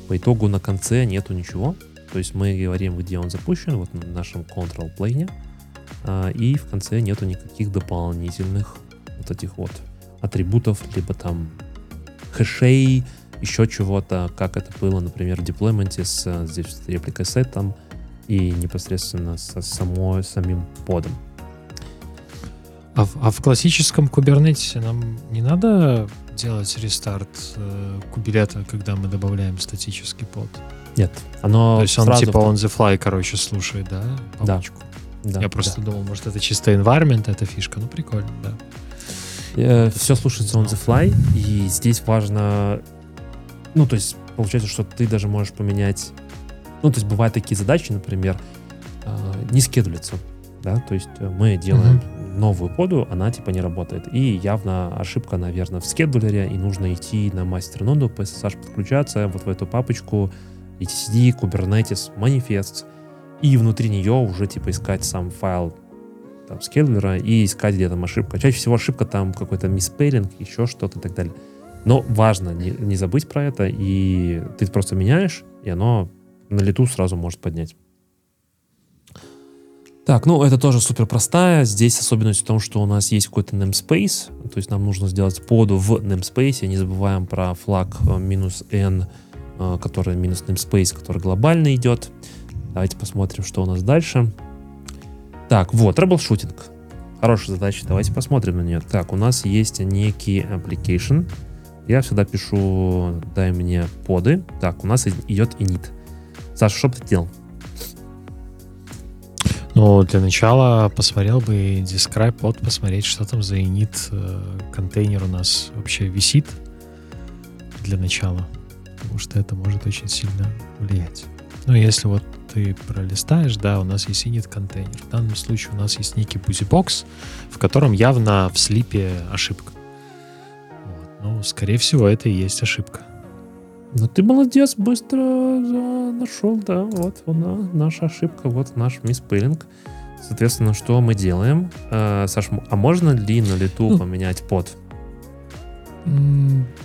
по итогу на конце нету ничего. То есть мы говорим, где он запущен, вот на нашем control plane, а, и в конце нету никаких дополнительных вот этих вот атрибутов, либо там хэшей, еще чего-то, как это было, например, в деплойменте с э, здесь с репликой сетом и непосредственно со самой, самим подом. А, в, а в классическом кубернетисе нам не надо делать рестарт э, кубилета, когда мы добавляем статический под? Нет, оно То есть он типа в- on the fly, короче, слушает, да? Да. Помочку? да, Я да. просто думал, может, это чисто environment, эта фишка. Ну, прикольно, да. все слушается on the fly, и здесь важно, ну, то есть, получается, что ты даже можешь поменять, ну, то есть, бывают такие задачи, например, э, не скедулится, да, то есть, э, мы делаем новую поду, она, типа, не работает, и явно ошибка, наверное, в скедулере, и нужно идти на мастер-ноду, по SSH подключаться, вот в эту папочку, etcd, Kubernetes, манифест, и внутри нее уже, типа, искать сам файл там, скедулера и искать, где там ошибка. Чаще всего ошибка там какой-то миспейлинг, еще что-то и так далее. Но важно не, не забыть про это, и ты просто меняешь, и оно на лету сразу может поднять. Так, ну это тоже супер простая. Здесь особенность в том, что у нас есть какой-то namespace, то есть нам нужно сделать поду в namespace. Не забываем про флаг э, минус n, э, который минус namespace, который глобально идет. Давайте посмотрим, что у нас дальше. Так, вот, troubleshooting. Хорошая задача, давайте посмотрим на нее. Так, у нас есть некий application. Я всегда пишу, дай мне поды. Так, у нас идет init. Саша, что бы ты делал? Ну, для начала посмотрел бы describe pod, посмотреть, что там за init э, контейнер у нас вообще висит для начала, потому что это может очень сильно влиять. Ну, если вот ты пролистаешь, да, у нас есть init контейнер. В данном случае у нас есть некий бузибокс, в котором явно в слипе ошибка. Ну, скорее всего, это и есть ошибка. Ну ты молодец, быстро да, нашел, да, вот она, наша ошибка, вот наш миспейлинг. Соответственно, что мы делаем? Э, Саш, а можно ли на лету Ну. поменять под?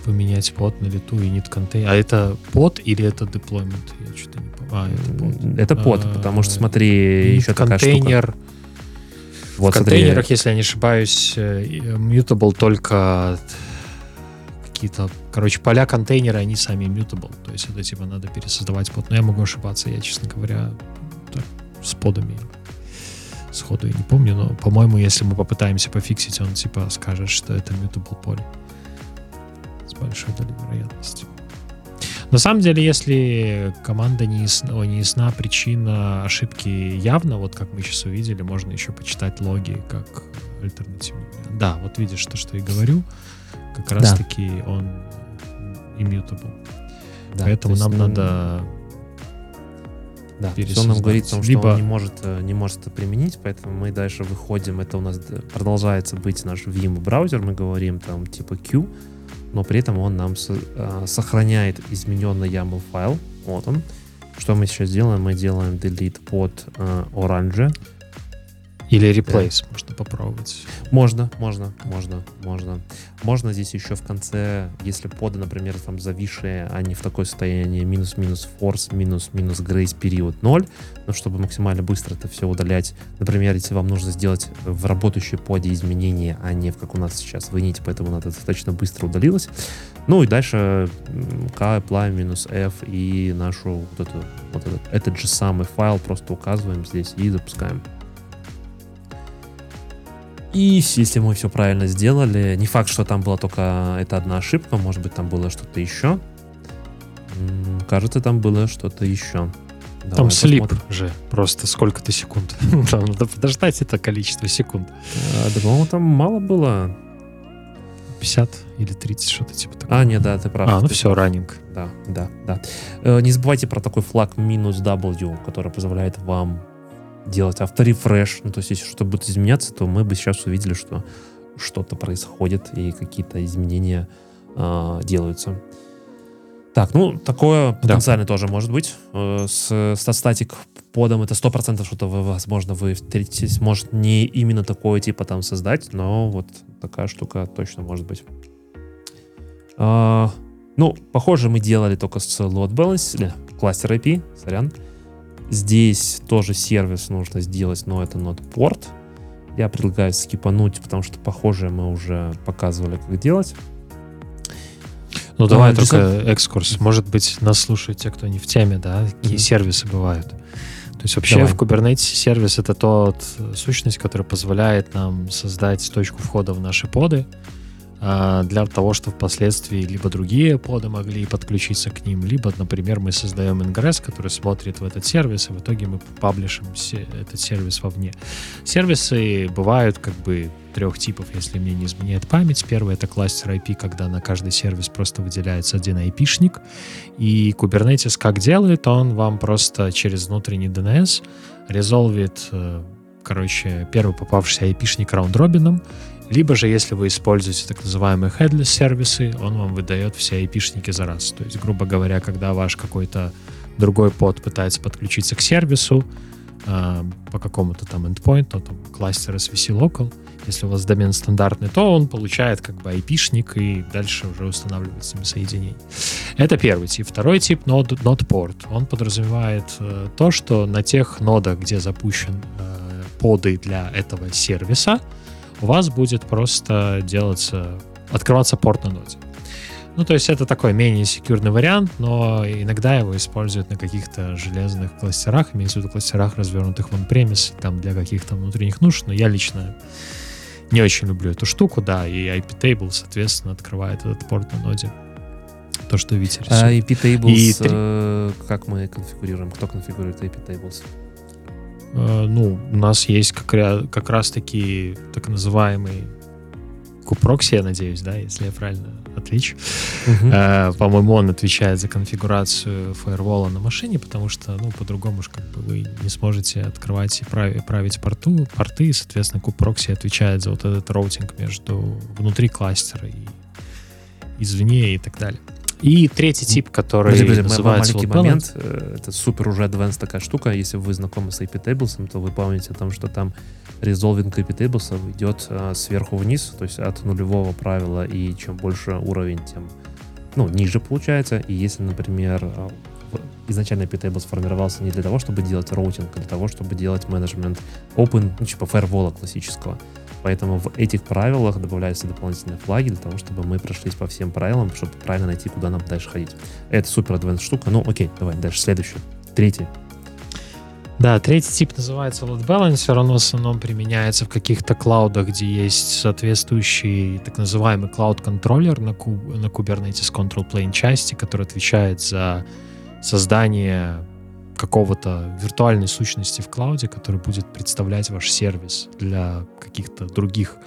Поменять под на лету и нет контейнер. А это под или это deployment? Я что-то не помню. А, это под. Это под, А, потому что смотри, еще такая штука. контейнер. Вот в смотри, контейнерах, если я не ошибаюсь, э, mutable только какие-то, короче, поля контейнера, они сами mutable. То есть это типа надо пересоздавать под. Но я могу ошибаться, я, честно говоря, так, с подами сходу я не помню, но, по-моему, если мы попытаемся пофиксить, он типа скажет, что это mutable поле. С большой долей вероятности. На самом деле, если команда не ясна, о, не ясна причина ошибки явно, вот как мы сейчас увидели, можно еще почитать логи как альтернативный вариант. Да, вот видишь то, что я говорю, как раз таки он immutable. да, Поэтому нам ну, надо Да, он нам говорит о том, что Либо- он не может, э, не может это применить, поэтому мы дальше выходим, это у нас д- продолжается быть наш Vim браузер, мы говорим там типа Q, но при этом он нам со- э, сохраняет измененный YAML файл, вот он. Что мы сейчас делаем? Мы делаем delete под э, orange. Или replace можно попробовать. Можно, можно, можно, можно. Можно здесь еще в конце, если поды, например, там зависшие, они в такое состояние минус-минус force, минус-минус grace период 0, но чтобы максимально быстро это все удалять. Например, если вам нужно сделать в работающей поде изменения, а не в как у нас сейчас в init, поэтому надо достаточно быстро удалилось. Ну и дальше k apply минус f и нашу вот эту, вот этот, этот же самый файл просто указываем здесь и запускаем. И если мы все правильно сделали, не факт, что там была только эта одна ошибка, может быть, там было что-то еще. М, Кажется, там было что-то еще. Там Давай слип посмотрим. же, просто сколько-то секунд. Там надо подождать это количество секунд. Да, по-моему, там мало было. 50 или 30, что-то типа такого. А, нет, да, ты прав. А, ну Ты все, раннинг. Да, да, да. Э, Не забывайте про такой флаг минус W, который позволяет вам делать авторефреш. Ну, то есть, если что-то будет изменяться, то мы бы сейчас увидели, что что-то происходит и какие-то изменения а, делаются. Так, ну, такое потенциально тоже может быть. Э, С, статик подом это 100% что-то, вы, возможно, вы встретитесь. Может, не именно такое типа там создать, но вот такая штука точно может быть. А, ну, похоже, мы делали только с load balance, или кластер IP, сорян. Здесь тоже сервис нужно сделать, но это not port. Я предлагаю скипануть, потому что, похоже, мы уже показывали, как делать. Ну А, давай только экскурс. Может быть, нас слушают те, кто не в теме, да, какие Мгм. сервисы бывают. То есть вообще Давай. в Kubernetes сервис это тот сущность, которая позволяет нам создать точку входа в наши поды для того, чтобы впоследствии либо другие поды могли подключиться к ним, либо, например, мы создаем ингресс, который смотрит в этот сервис, и в итоге мы паблишим этот сервис вовне. Сервисы бывают как бы трех типов, если мне не изменяет память. Первый — это кластер IP, когда на каждый сервис просто выделяется один IP-шник. И Kubernetes как делает? Он вам просто через внутренний DNS резолвит, э, короче, первый попавшийся IP-шник раунд-робином, либо же, если вы используете так называемые headless сервисы, он вам выдает все IP-шники за раз. То есть, грубо говоря, когда ваш какой-то другой под пытается подключиться к сервису э, по какому-то там endpoint, там кластер SVC local, если у вас домен стандартный, то он получает как бы IP-шник и дальше уже устанавливает с ними соединение. Это первый тип. Второй тип node, node port. Он подразумевает э, то, что на тех нодах, где запущен э, поды для этого сервиса, у вас будет просто делаться, открываться порт на ноде. Ну, то есть это такой менее секьюрный вариант, но иногда его используют на каких-то железных кластерах, имеется в виду кластерах, развернутых в on-premise, там для каких-то внутренних нужд, но я лично не очень люблю эту штуку, да, и IP-table, соответственно, открывает этот порт на ноде. то, что Витя А рисует. IP Tables, И э, как мы конфигурируем? Кто конфигурирует IP Tables? Э, ну, у нас есть как, как раз-таки так называемый kube-proxy, я надеюсь, да, если я правильно отвечу. Э, По-моему, он отвечает за конфигурацию фаервола на машине, потому что, ну, по-другому же как бы вы не сможете открывать и прави- править порту, порты, и, соответственно, kube-proxy отвечает за вот этот роутинг между внутри кластера и извне и так далее. И третий тип, который Подожди, подожди, называется маленький момент. э, Это супер уже advanced такая штука. Если вы знакомы с IP Tables, то вы помните о том, что там resolving IP Tables идет э, сверху вниз, то есть от нулевого правила, и чем больше уровень, тем ну, ниже получается. И если, например, э, изначально IP Tables сформировался не для того, чтобы делать роутинг, а для того, чтобы делать менеджмент open, ну, типа фаервола классического. Поэтому в этих правилах добавляются дополнительные флаги для того, чтобы мы прошлись по всем правилам, чтобы правильно найти, куда нам дальше ходить. Это супер advanced штука. Ну, окей, давай дальше. Следующий. Третий. Да, третий тип называется load balancer. Он в основном применяется в каких-то клаудах, где есть соответствующий так называемый cloud контроллер на, ку- на Kubernetes Control Plane части, который отвечает за создание какого-то виртуальной сущности в клауде, который будет представлять ваш сервис для каких-то других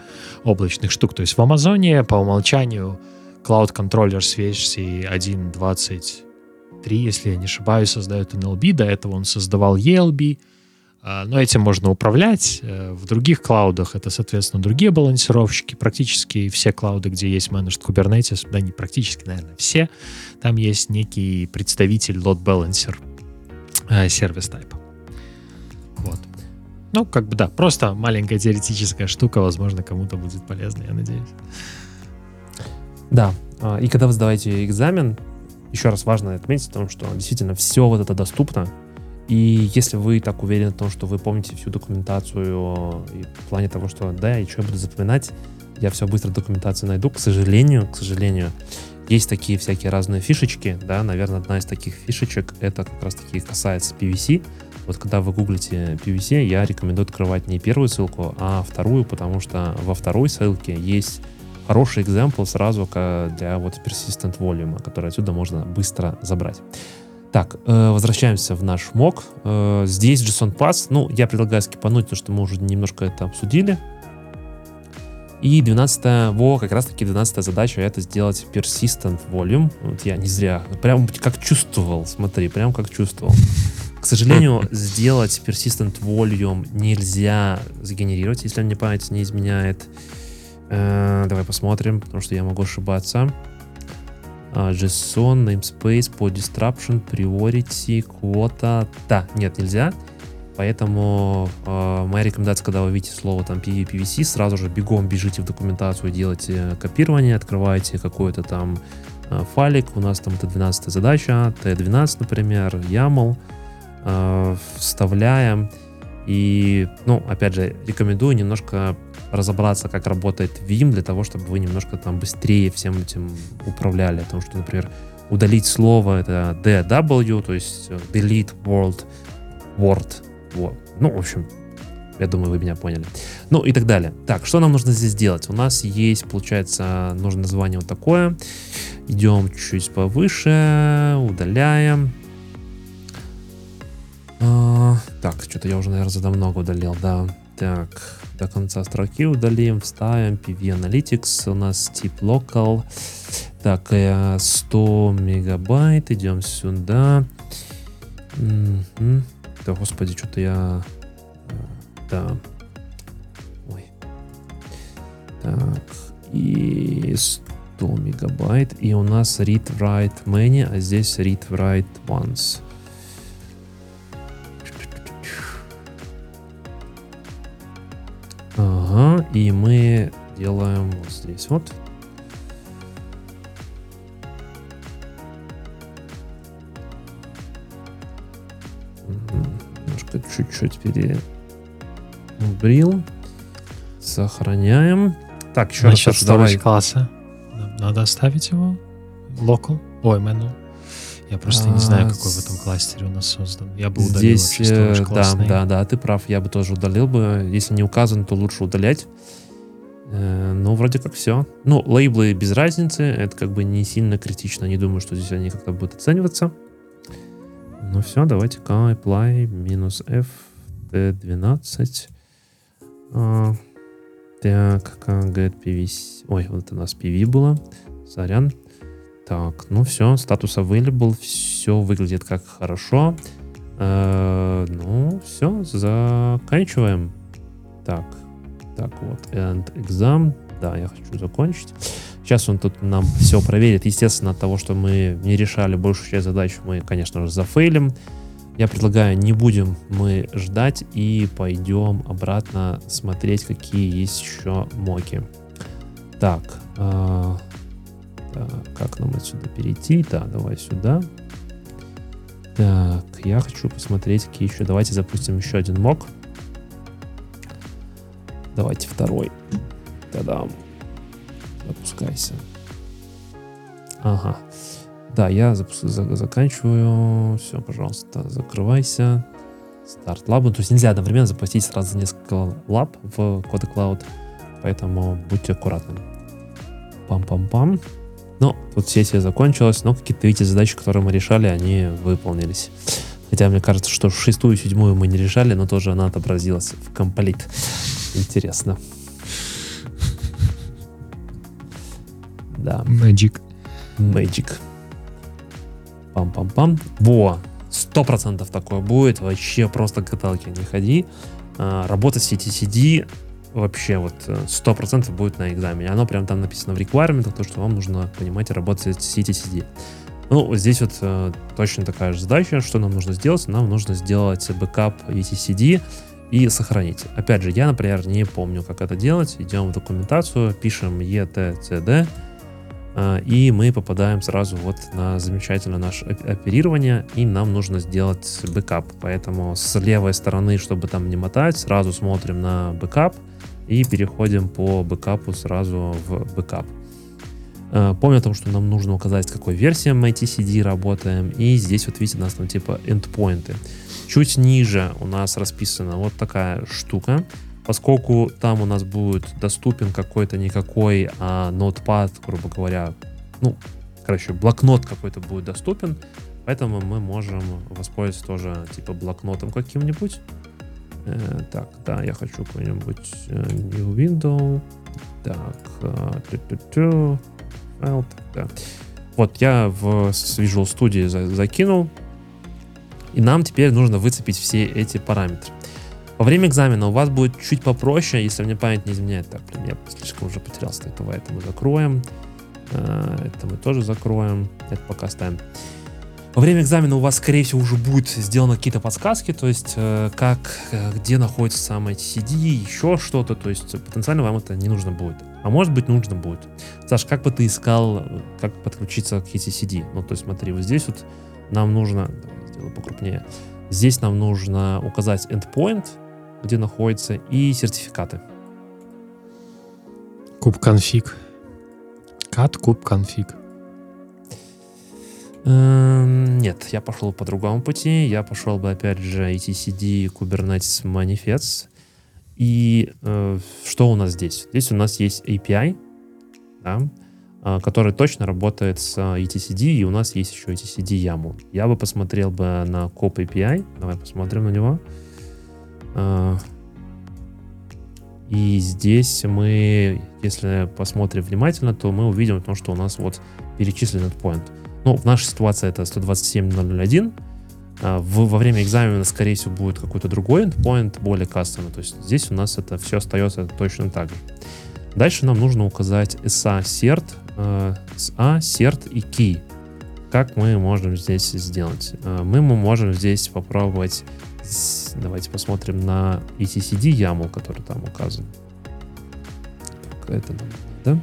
облачных штук. То есть в Амазоне по умолчанию Cloud Controller с версии 1.23, если я не ошибаюсь, создает NLB. До этого он создавал ELB. А, Но этим можно управлять. Э, В других клаудах это, соответственно, другие балансировщики. Практически все клауды, где есть Managed Kubernetes, да не практически, наверное, все, там есть некий представитель load balancer сервис тайпа. Вот. Ну, как бы да, просто маленькая теоретическая штука, возможно, кому-то будет полезна, я надеюсь. Да. а, И когда вы сдаете экзамен, еще раз важно отметить о том, что действительно все вот это доступно. И если вы так уверены в том, что вы помните всю документацию и в плане того, что да, и что я буду запоминать, я все быстро документацию найду. К сожалению, к сожалению, есть такие всякие разные фишечки, да, наверное, одна из таких фишечек, это как раз таки касается PVC. Вот когда вы гуглите PVC, я рекомендую открывать не первую ссылку, а вторую, потому что во второй ссылке есть хороший экземпл сразу для вот persistent volume, который отсюда можно быстро забрать. Так, э, возвращаемся в наш мок. Э, здесь JSON Pass. Ну, я предлагаю скипануть, потому что мы уже немножко это обсудили. И 12 во, как раз таки 12 задача это сделать persistent volume. Вот я не зря, прям как чувствовал, смотри, прям как чувствовал. К сожалению, сделать persistent volume нельзя сгенерировать, если мне память не изменяет. Э, давай посмотрим, потому что я могу ошибаться. А, JSON, namespace, по disruption, priority, quota. Да, нет, нельзя. Поэтому э, моя рекомендация, когда вы видите слово там PV, PVC, сразу же бегом бежите в документацию, делайте копирование, открывайте какой-то там э, файлик. У нас там это 12 задача, T12, например, YAML. э, вставляем. И, ну, опять же, рекомендую немножко разобраться, как работает Vim, для того, чтобы вы немножко там быстрее всем этим управляли. Потому что, например, удалить слово это DW, то есть э, delete world, word. Вот. Ну, в общем, я думаю, вы меня поняли. Ну и так далее. Так, что нам нужно здесь делать? У нас есть, получается, нужно название вот такое. Идем чуть повыше, удаляем. А, так, что-то я уже, наверное, задо много удалил, да. Так, до конца строки удалим, вставим PV Analytics, у нас тип local. Так, э, 100 мегабайт, идем сюда. Мгм. Да, господи, что-то я... э, Да. Ой. Так, и 100 мегабайт. И у нас read-write many, а здесь read-write once. Ага, и мы делаем вот здесь вот. Немножко чуть-чуть переубрил. Сохраняем. Так, еще раз, Насчет Саша, давай. класса. Нам Надо оставить его local. Ой, manual. Я просто не знаю, А, какой в этом кластере у нас создан. Я бы удалил Здесь, вообще э, да, да, да, ты прав, я бы тоже удалил бы. Если не указан, то лучше удалять. Э, ну, вроде как все. Ну, лейблы без разницы, это как бы не сильно критично. Не думаю, что здесь они как-то будут оцениваться. Ну все, давайте-ка apply минус f t12. А, так, get pv... Ой, вот у нас pv было. Сорян. Так, ну все, статус available, все выглядит как хорошо. Э, ну, все, заканчиваем. Так, так вот, and exam. Да, я хочу закончить. Сейчас он тут нам все проверит. Естественно, от того, что мы не решали большую часть задач, мы, конечно же, зафейлим. Я предлагаю, не будем мы ждать и пойдем обратно смотреть, какие есть еще моки. Так, э, так, как нам отсюда перейти? Да, давай сюда. Так, я хочу посмотреть, какие еще. Давайте запустим еще один мок. Давайте второй. Та-дам. Запускайся. Ага. Да, я запуск... за... заканчиваю. Все, пожалуйста, закрывайся. Старт лабу. То есть нельзя одновременно запустить сразу несколько лаб в KodeKloud. Поэтому будьте аккуратны. Пам-пам-пам. Ну, тут сессия закончилась, но какие-то, видите, задачи, которые мы решали, они выполнились. Хотя мне кажется, что шестую и седьмую мы не решали, но тоже она отобразилась в complete. Интересно. Да. Magic. Magic. Пам-пам-пам. Во! Сто процентов такое будет. Вообще просто каталки не ходи. А, работать с etcd вообще вот сто процентов будет на экзамене. Оно прям там написано в requirement, то, что вам нужно понимать и работать с etcd. Ну, здесь вот э, точно такая же задача, что нам нужно сделать. Нам нужно сделать бэкап etcd и сохранить. Опять же, я, например, не помню, как это делать. Идем в документацию, пишем etcd, э, и мы попадаем сразу вот на замечательное наше оперирование, и нам нужно сделать бэкап. Поэтому с левой стороны, чтобы там не мотать, сразу смотрим на бэкап и переходим по бэкапу сразу в бэкап. Э, помню о том, что нам нужно указать, с какой версией мы etcd работаем. И здесь вот видите, у нас там типа endpoint ы. Чуть ниже у нас расписана вот такая штука. Поскольку там у нас будет доступен какой-то никакой а, notepad, грубо говоря, ну, короче, блокнот какой-то будет доступен, поэтому мы можем воспользоваться тоже типа блокнотом каким-нибудь. Э, так, да, я хочу какой-нибудь э, new window. Так, э, файл, да. Вот, я в Visual Studio за, закинул, и нам теперь нужно выцепить все эти параметры. Во время экзамена у вас будет чуть попроще, если мне память не изменяет. Так, блин, я слишком уже потерялся. Этого это мы закроем. Э, это мы тоже закроем. Это пока ставим. Во время экзамена у вас, скорее всего, уже будут сделаны какие-то подсказки, то есть э, как, э, где находится самое CD, еще что-то, то есть потенциально вам это не нужно будет. А может быть нужно будет. Саш, как бы ты искал, как подключиться к ETCD? Ну, то есть смотри, вот здесь вот нам нужно, давай сделаю покрупнее, здесь нам нужно указать endpoint, где находится, и сертификаты. Куб конфиг. Кат куб конфиг. Эм, нет, я пошел по другому пути. Я пошел бы, опять же, etcd Kubernetes Manifest. И э, что у нас здесь? Здесь у нас есть API, да, э, который точно работает с etcd, и у нас есть еще etcd YAML. Я бы посмотрел бы на COP API. Давай посмотрим на него. Э, и здесь мы, если посмотрим внимательно, то мы увидим то, что у нас вот перечислен этот point. Ну, в нашей ситуации это 127.001. А, в, во время экзамена, скорее всего, будет какой-то другой endpoint, более кастомный. То есть здесь у нас это все остается точно так же. Дальше нам нужно указать SA, CERT, SA, CERT и Key. Как мы можем здесь сделать? Мы можем здесь попробовать, давайте посмотрим на etcd YAML, который там указан. Это надо.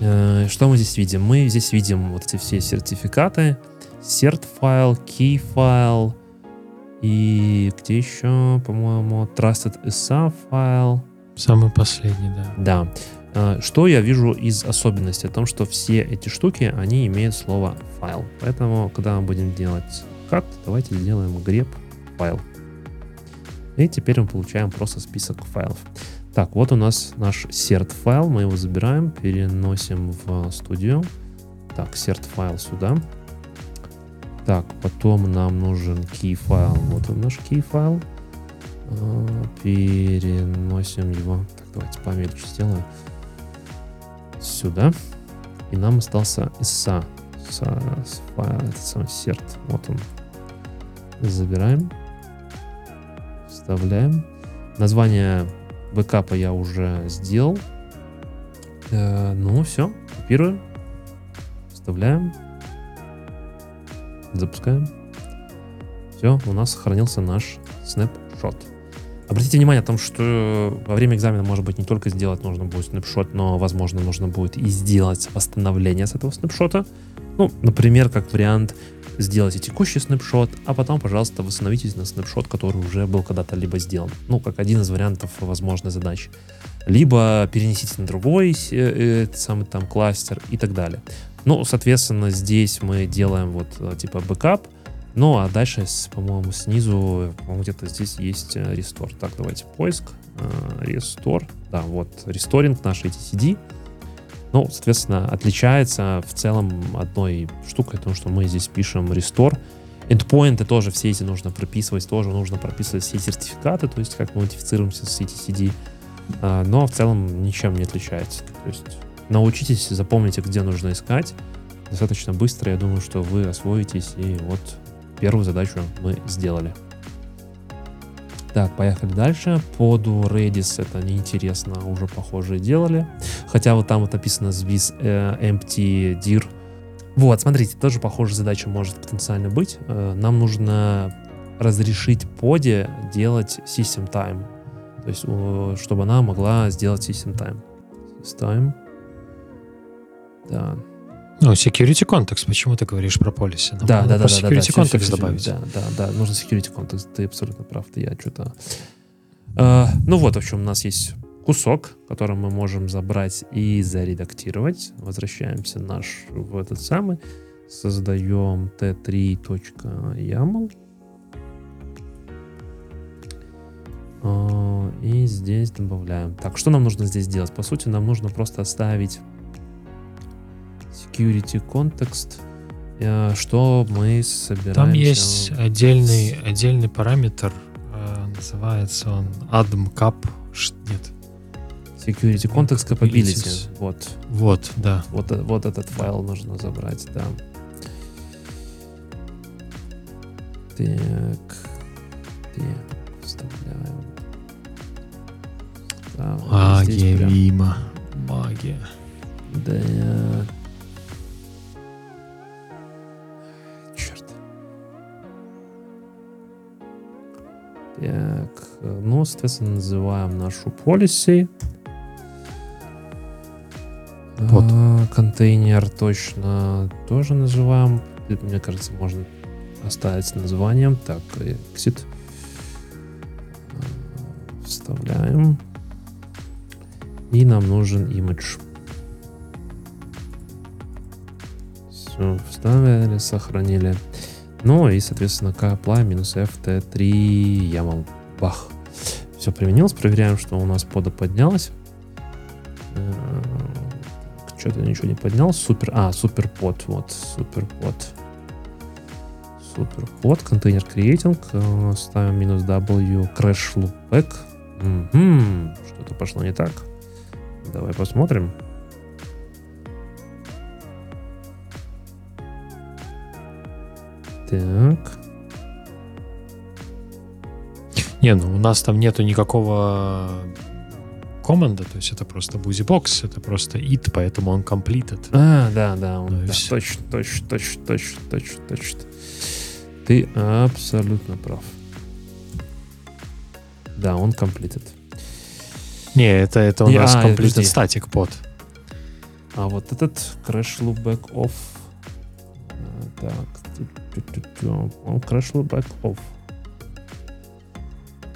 Э, что мы здесь видим? Мы здесь видим вот эти все сертификаты. Cert файл, key файл и где еще, по-моему, trusted SA файл. Самый последний, да. Да. Э, что я вижу из особенностей? О том, что все эти штуки, они имеют слово файл. Поэтому, когда мы будем делать кат, давайте сделаем grep файл. И теперь мы получаем просто список файлов. Так, вот у нас наш cert файл, мы его забираем, переносим в студию. Так, cert файл сюда. Так, потом нам нужен key файл. Вот он наш key файл. А, переносим его. Так, давайте помельче сделаю. Сюда. И нам остался ISA. Файл, этот самый cert. Вот он. Забираем. Вставляем. Название бэкапа я уже сделал. Э, ну, все. Копируем. Вставляем. Запускаем. Все, у нас сохранился наш снапшот. Обратите внимание о том, что во время экзамена, может быть, не только сделать нужно будет снапшот, но, возможно, нужно будет и сделать восстановление с этого снапшота. Ну, например, как вариант, сделайте текущий снапшот, а потом, пожалуйста, восстановитесь на снапшот, который уже был когда-то либо сделан. Ну, как один из вариантов возможной задачи. Либо перенесите на другой э, э, самый там кластер и так далее. Ну, соответственно, здесь мы делаем вот э, типа бэкап, ну, а дальше, по-моему, снизу, по-моему, где-то здесь есть restore. Так, давайте поиск, restore. Да, вот, restoring наш etcd. Ну, соответственно, отличается в целом одной штукой, потому что мы здесь пишем restore. Endpoinты тоже все эти нужно прописывать, тоже нужно прописывать все сертификаты, то есть как мы идентифицируемся с CTCD. А, но в целом ничем не отличается. То есть научитесь, запомните, где нужно искать. Достаточно быстро, я думаю, что вы освоитесь. И вот первую задачу мы сделали. Так, поехали дальше. Поду Redis это неинтересно, уже похожие делали. Хотя вот там вот написано with э, empty dir. Вот, смотрите, тоже похожая задача может потенциально быть. Э, нам нужно разрешить поде делать system time. То есть, чтобы она могла сделать system time. System. Да. Ну, security context, почему ты говоришь про policy? Нам да, да, да, security да, context все, все, добавить. Да, да, да, нужно security context, ты абсолютно прав, ты я что-то... Uh, ну вот, в общем, у нас есть кусок, который мы можем забрать и заредактировать. Возвращаемся наш в этот самый, создаем t3.yaml. Uh, и здесь добавляем. Так, что нам нужно здесь сделать? По сути, нам нужно просто оставить security context, э, что мы собираем. Там есть отдельный, отдельный параметр, э, называется он admcap, нет. Security context capability. Вот. Вот, да. Вот, вот этот файл нужно забрать, да. Так. Так, вставляем. Да, Магия, Вима. Магия. Да. Так, ну, соответственно, называем нашу policy. Вот. А, контейнер точно тоже называем. Мне кажется, можно оставить с названием. Так, exit. А, вставляем. И нам нужен image. Все, вставили, сохранили. Ну и, соответственно, apply минус ft3 YAML. Бах. Все применилось. Проверяем, что у нас пода поднялось. Э, Что-то ничего не поднял. Супер. А, супер под. Вот, супер под. Супер под. Контейнер creating. Э, ставим минус w. Crash loopback. Угу. Что-то пошло не так. Давай посмотрим. Так. Не, ну у нас там нету никакого команда, то есть это просто BusyBox, это просто it, поэтому он completed. А, да, да, он, ну, да точно, точно, точно, точно, точно, точно. Ты абсолютно прав. Да, он completed. Не, это, это у Не, нас а, completed static под. А вот этот crash loopback off. Так. Крашл back off.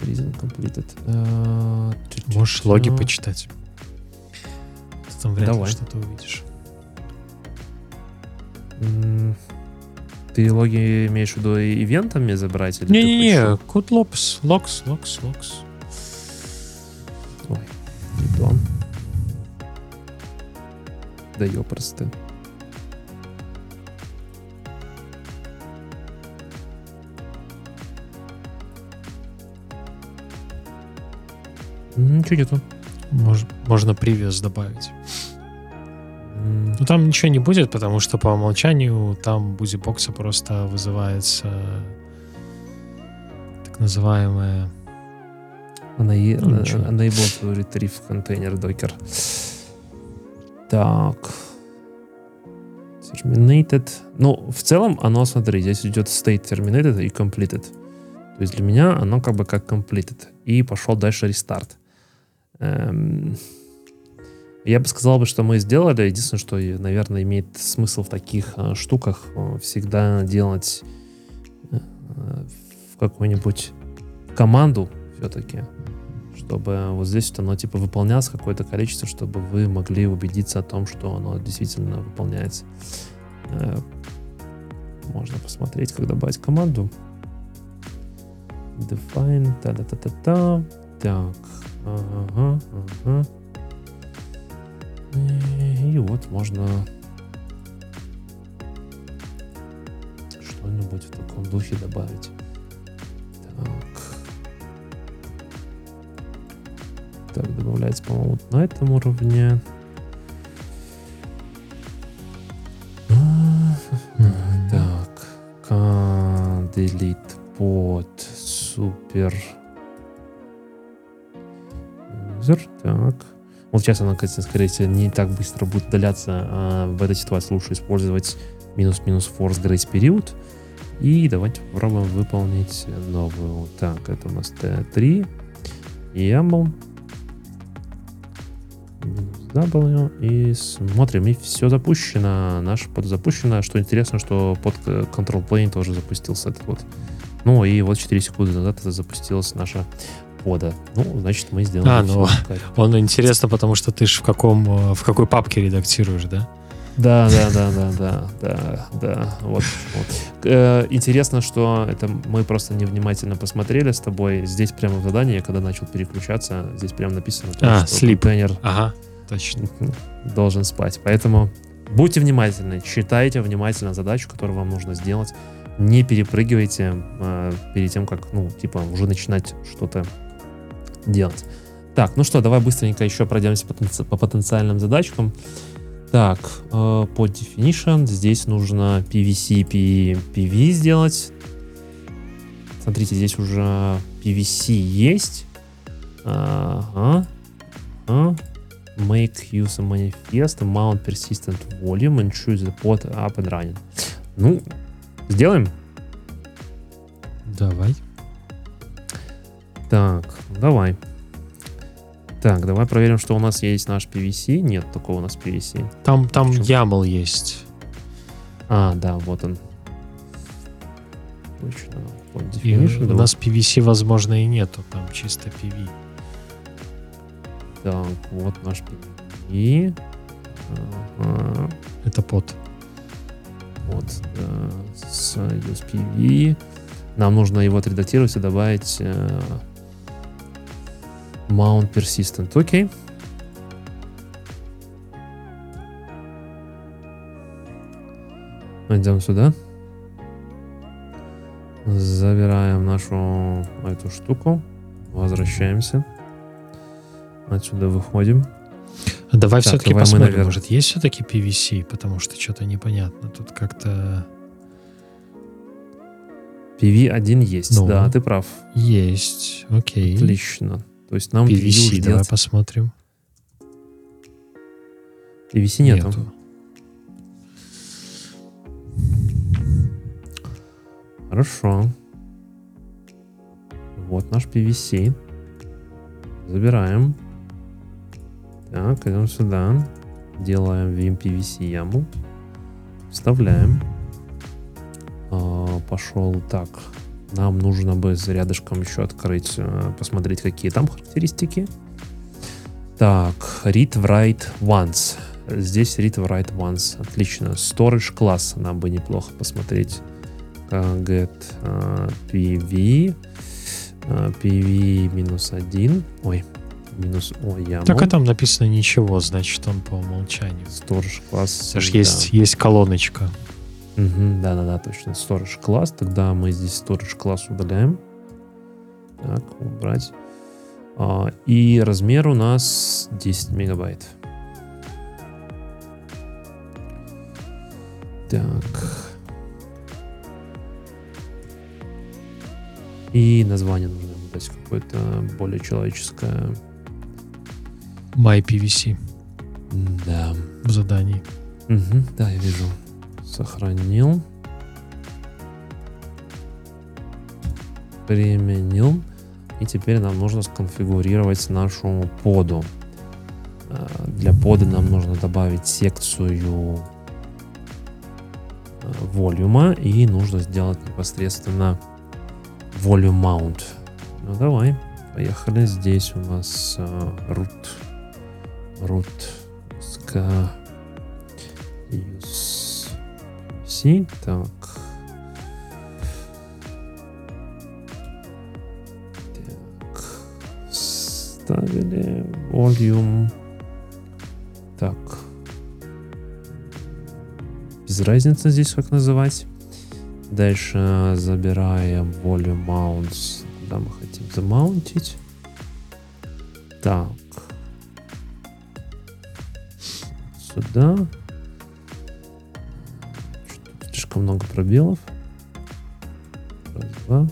Reason completed. Э, Можешь логи почитать. Ты там вряд ли что-то увидишь. Ты логи имеешь в виду ивентами забрать? или? Не-не-не, код локс, локс, локс, локс. Ой, не то. Да ёпросты. просто. Ничего нету. Мож- можно привес добавить. Ну там ничего не будет, потому что по умолчанию там бузибокса просто вызывается так называемая Она е- Ну, ничего. Retrieve container docker. Так. Terminated. Ну, в целом, оно, смотри, здесь идет state terminated и completed. То есть для меня оно как бы как completed. И пошел дальше рестарт. Эм, Я бы сказал, бы, что мы сделали. Единственное, что, наверное, имеет смысл в таких э, штуках э, всегда делать э, в какую-нибудь команду все-таки, чтобы вот здесь вот оно типа выполнялось какое-то количество, чтобы вы могли убедиться о том, что оно действительно выполняется. Э, Можно посмотреть, как добавить команду. Define, та-та-та-та-та. Так, ага, ага. И, и вот можно что-нибудь в таком духе добавить. Так. Так, добавляется, по-моему, на этом уровне. Так. Delete под супер. User. Так. Вот сейчас она, скорее всего, не так быстро будет удаляться. А в этой ситуации лучше использовать минус-минус force grace период. И давайте попробуем выполнить новую. Так, это у нас T3. YAML. W. И смотрим, и все запущено. Наш под запущено. Что интересно, что под Control Plane тоже запустился этот вот. Ну и вот 4 секунды назад это запустилась наша пода. Ну, значит, мы сделали А, ну, Он интересно, потому что ты ж в каком э, в какой папке редактируешь, да? Да, да, да, да, да, да, да. Вот. вот. Э, интересно, что это мы просто невнимательно посмотрели с тобой. Здесь прямо в задании, я когда начал переключаться, здесь прямо написано, А, что контейнер Ага, точно. должен спать. Поэтому будьте внимательны, читайте внимательно задачу, которую вам нужно сделать. Не перепрыгивайте э, перед тем, как, ну, типа, уже начинать что-то делать. Так, ну что, давай быстренько еще пройдемся по, потенци- по потенциальным задачкам. Так, э, по definition здесь нужно PVC, P- PV сделать. Смотрите, здесь уже PVC есть. Ага. Ага. Make use of manifest, mount persistent volume and choose the pod up and running. Ну, сделаем. Давай. Так, давай. Так, давай проверим, что у нас есть наш PVC. Нет такого у нас PVC. Там, там? YAML есть. А, да, вот он. Точно. Вот И у нас PVC, возможно, и нету. Там чисто PV. Так, вот наш PVC. Ага. Это под. Вот, да, с USPV. Нам нужно его отредактировать и добавить э, Mount Persistent. Окей. Идем сюда. Забираем нашу эту штуку. Возвращаемся. Отсюда выходим. Давай Так, все-таки давай посмотрим, наверное- может, есть все-таки PVC, потому что что-то непонятно. Тут как-то PV1 есть. Ну. Да, ты прав. есть. Окей. Отлично. То есть нам PV, PVC, уже давай делать- посмотрим. PVC нету. Нету. Хорошо. Вот наш PVC. Забираем. Так, идем сюда. Делаем Vim PVC яму. Вставляем. А, пошел так. Нам нужно бы рядышком еще открыть, э, посмотреть, какие там характеристики. Так, read write once. Здесь read write once. Отлично. Storage класс нам бы неплохо посмотреть. Get PV uh, PV минус один. Ой, минус о YAML. Так а там написано ничего, значит он по умолчанию. Storage класс. Это ж есть, есть колоночка. Да-да-да, точно. Storage класс. Тогда мы здесь storage класс удаляем. Так, убрать. А, и размер у нас 10 мегабайт. Так. И название нужно дать какое-то более человеческое. MyPVC Да. в задании. Мгм, да, я вижу. Сохранил. Применил. И теперь нам нужно сконфигурировать нашу поду. А, Для поды нам нужно добавить секцию а, волюма и нужно сделать непосредственно volume mount. Ну давай, поехали. Здесь у нас а, root, root, C. Так. Так. Ставили volume. Так. Без разницы здесь как называть. Дальше забираем volume mounts. Куда мы хотим замаунтить. Так. Сюда. Слишком много пробелов. Раз, два.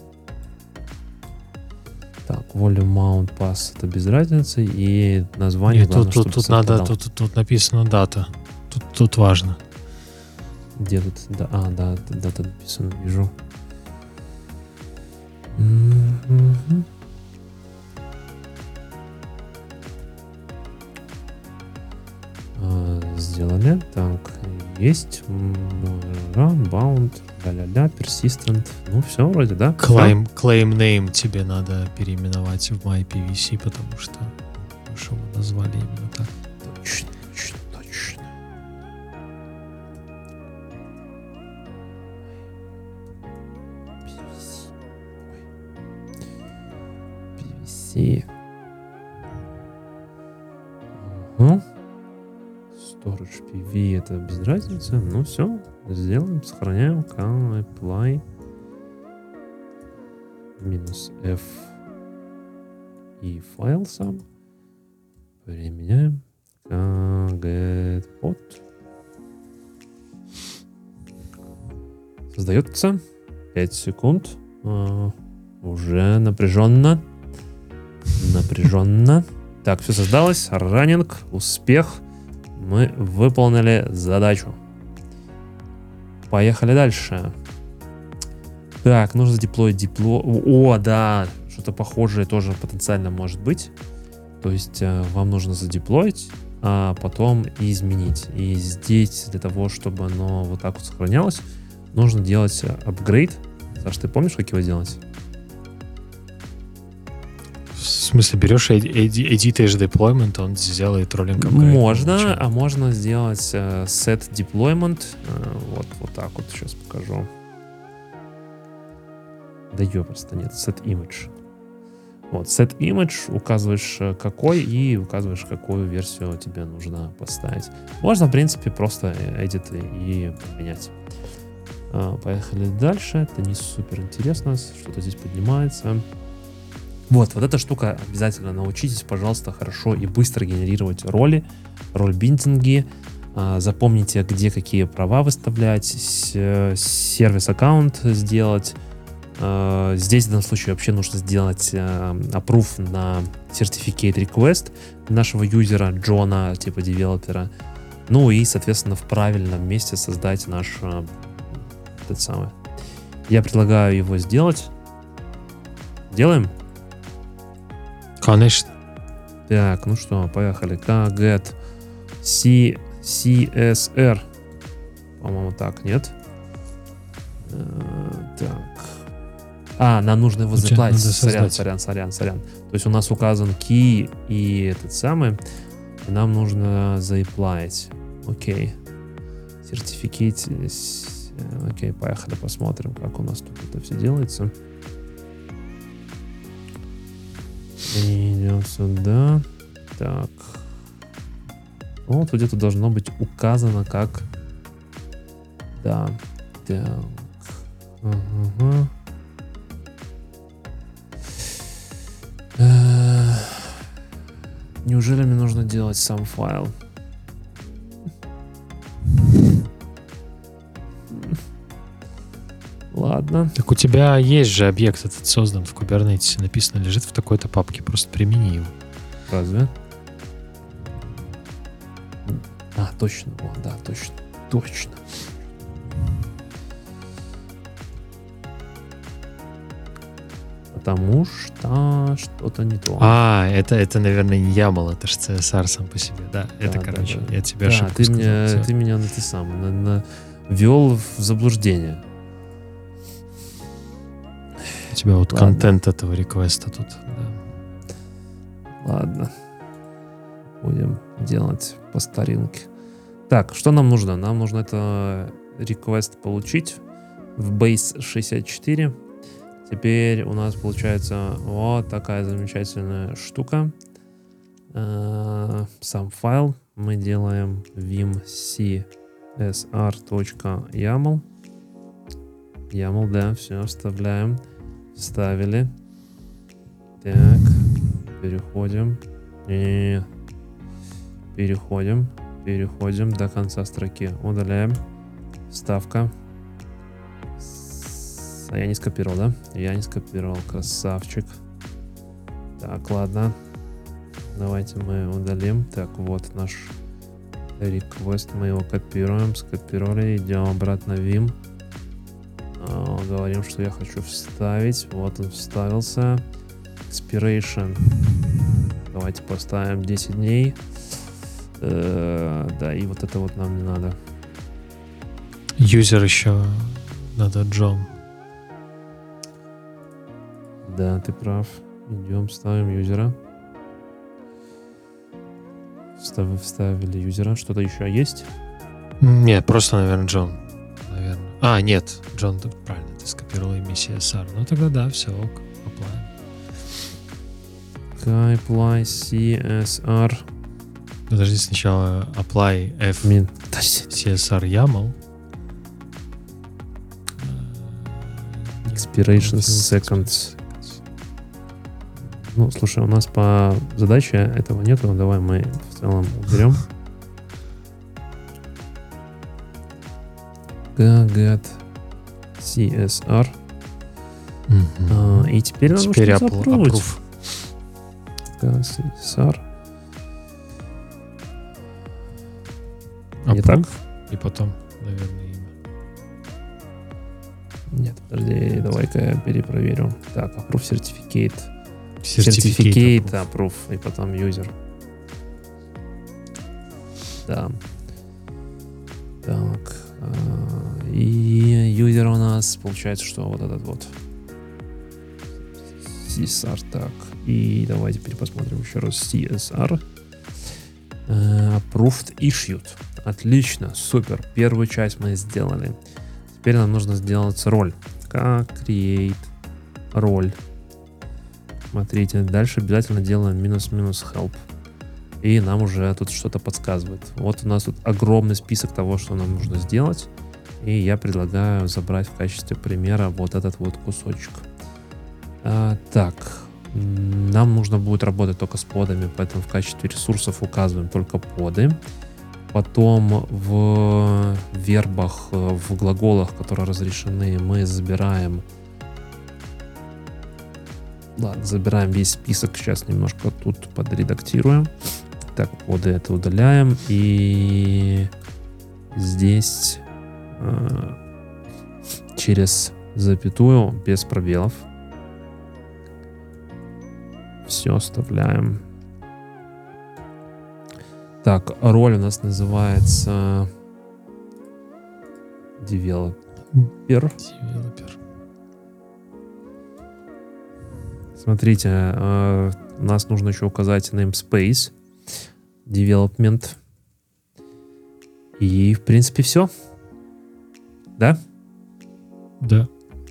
Так, volume mount pass это без разницы. И название Нет, тут, главное, тут, чтобы тут надо, совпадало. тут, тут написано дата. Тут, тут важно. Где тут? Да, а, да, дата написано, вижу. А, Сделали. Так, есть. Ля-ля-ля, persistent. Ну, все вроде, да? Claim, claim name тебе надо переименовать в MyPVC, потому что что его назвали именно так. Точно, точно, точно. PVC. PVC. Ага. Storage PV это без разницы. Ну все, сделаем, сохраняем. Can apply минус F и файл сам. Применяем. get pod. Создается. 5 секунд. А, уже напряженно. Напряженно. Так, все создалось. Раннинг. Успех. Мы выполнили задачу. Поехали дальше. Так, нужно задеплоить дипло... О, да, что-то похожее тоже потенциально может быть. То есть э, вам нужно задеплоить, а потом изменить. И здесь для того, чтобы оно вот так вот сохранялось, нужно делать апгрейд. Саш, ты помнишь, как его делать? В смысле, берешь, эдитаешь deployment, он сделает роллинг Можно, а можно сделать э, set deployment. э, вот, вот так вот сейчас покажу. Да просто нет, set image. Вот, set image, указываешь э, какой и указываешь, какую версию тебе нужно поставить. Можно, в принципе, просто edit и поменять. Поехали дальше. Это не супер интересно. Что-то здесь поднимается. Вот, вот эта штука обязательно научитесь, пожалуйста, хорошо и быстро генерировать роли, роль-биндинги. А, Запомните, где какие права выставлять, э, сервис-аккаунт сделать. А, Здесь в данном случае вообще нужно сделать э, approve на certificate request нашего юзера Джона, типа девелопера. Ну и, соответственно, в правильном месте создать наш э, этот самый. Я предлагаю его сделать. Делаем? Конечно. Так, ну что, поехали. get C, CSR. По-моему, так, нет? Э, Так. А, нам нужно его Ну, заплатить. Сорян, сорян, сорян, сорян. То есть у нас указан key и этот самый. И нам нужно заиплавить. Окей. Сертификат. Окей, поехали, посмотрим, как у нас тут это все делается. И идем сюда. Так. Вот где-то должно быть указано как... Да. Так. Ага. Э, Неужели мне нужно делать сам файл? Ладно. Так у тебя есть же объект этот создан в Kubernetes, написано, лежит в такой-то папке, просто примени его. Разве? А, точно. О, да, точно. Точно. Потому что что-то не то. А, это, это, наверное, не YAML, это же CSR сам по себе, да. это, да, короче, да. я тебе да, ошибку ты, сказал. меня, ты меня на ты сам на, на- ввел в заблуждение. Тебя вот Ладно. контент этого реквеста тут. да. Ладно. Будем делать по старинке. Так, что нам нужно? Нам нужно это request получить в base 64. Теперь у нас получается вот такая замечательная штука. Э, Сам файл мы делаем vim csr.yaml. YAML, да, все, вставляем. Вставили. Так, переходим. Не-не-не. Переходим. Переходим до конца строки. Удаляем. Вставка. С- А я не скопировал, да? Я не скопировал. Красавчик. Так, ладно. Давайте мы удалим. Так, вот наш request. Мы его копируем. Скопировали. Идем обратно в Vim. А, Говорим, что я хочу вставить. Вот он вставился. Expiration. Давайте поставим 10 дней. Э, Да, и вот это вот нам не надо. Юзер еще надо Джон. Да, ты прав. Идем, ставим юзера. Встав- Вставили юзера. Что-то еще есть? Нет, просто, наверное, Джон. А, нет, Джон, правильно, ты скопировал имя CSR. Ну тогда да, все, ок, apply. Apply CSR. Подожди, сначала apply F Min. CSR YAML. Expiration seconds. Ну, слушай, у нас по задаче этого нету. Давай мы в целом уберем. Get CSR. Мгм. А, и теперь надо Теперь запрувить. approve. CSR. Не так? И потом, наверное, имя. Нет, подожди, давай-ка я перепроверю. Так, approve. Certificate Certificate approve. approve, и потом user. Да. Так. а, И user у нас получается, что вот этот вот. CSR, так. И давайте теперь посмотрим еще раз CSR. Э, Approved issued. Отлично, супер. Первую часть мы сделали. Теперь нам нужно сделать роль. Как create роль. Смотрите, дальше обязательно делаем минус-минус help. И нам уже тут что-то подсказывает. Вот у нас тут огромный список того, что нам нужно сделать. И я предлагаю забрать в качестве примера вот этот вот кусочек. А, так, нам нужно будет работать только с подами, поэтому в качестве ресурсов указываем только поды. Потом в вербах, э, в глаголах, которые разрешены, мы забираем Ладно, забираем весь список. Сейчас немножко тут подредактируем. Так, поды это удаляем. И здесь через запятую, без пробелов. Все оставляем. Так, роль у нас называется developer. Developer. Смотрите, э, нас нужно еще указать namespace, development. И, в принципе, все. Да? Да.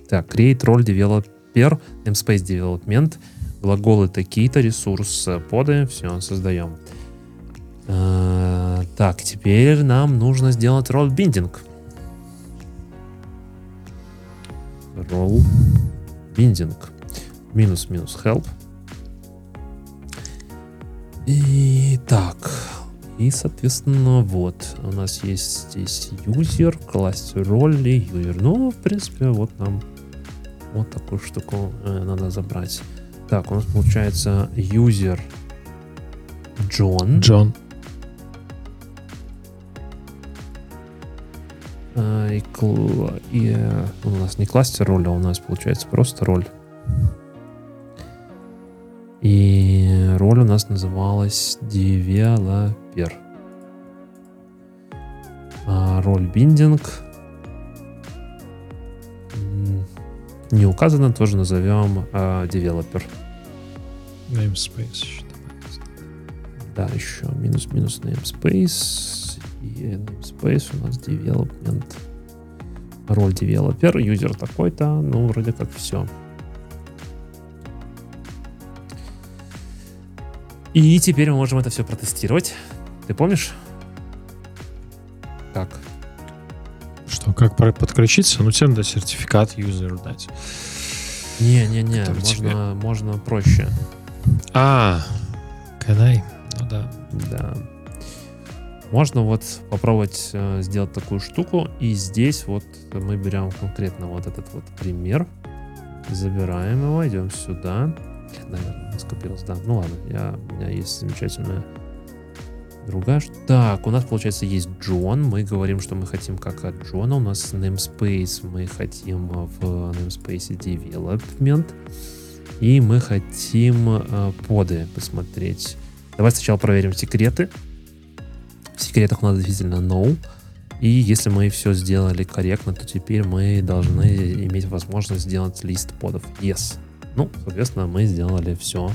Так, create role developer, namespace development. глаголы такие-то, ресурс поды, все, создаем. Э, так, теперь нам нужно сделать ролл биндинг. Ролл биндинг. Минус-минус help. И так, и, соответственно, вот, у нас есть здесь user, класс роли, user. Ну, в принципе, вот нам вот такую штуку э, надо забрать. Так, у нас получается user John. Джон. А, и, и, э, у нас не кластер роль, а у нас получается просто роль. И роль у нас называлась developer. А роль биндинг м, не указано, тоже назовем а, developer. Namespace еще. Да, еще минус-минус namespace. И namespace у нас development. Роль developer, юзер такой-то, ну, вроде как все. И теперь мы можем это все протестировать. Ты помнишь? Как? Что, как подключиться? Ну, тебе надо сертификат юзеру дать. Не-не-не, можно, тебе- можно проще. А, I? Ну да. Да. Можно вот попробовать э, сделать такую штуку. И здесь вот мы берем конкретно вот этот вот пример. Забираем его, идем сюда. Наверное, скопилось, да. Ну ладно, я, у меня есть замечательная другая. Так, у нас, получается, есть Джон. Мы говорим, что мы хотим как от Джона. У нас namespace. Мы хотим в namespace development. И мы хотим э, поды посмотреть. Давай сначала проверим секреты. В секретах у нас действительно no. И если мы все сделали корректно, то теперь мы должны иметь возможность сделать лист подов. Yes. Ну, соответственно, мы сделали все,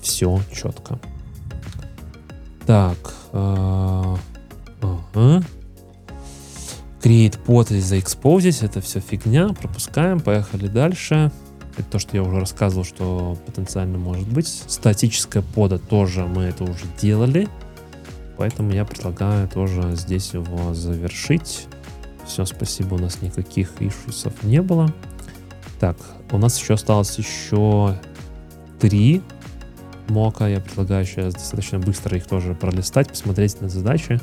все четко. Так. э, ага. Create pod из exposed. Это все фигня. Пропускаем. Поехали дальше. Это то, что я уже рассказывал, что потенциально может быть. Статическая пода тоже мы это уже делали. Поэтому я предлагаю тоже здесь его завершить. Все, спасибо, у нас никаких ишусов не было. Так, у нас еще осталось еще три мока. Я предлагаю сейчас достаточно быстро их тоже пролистать, посмотреть на задачи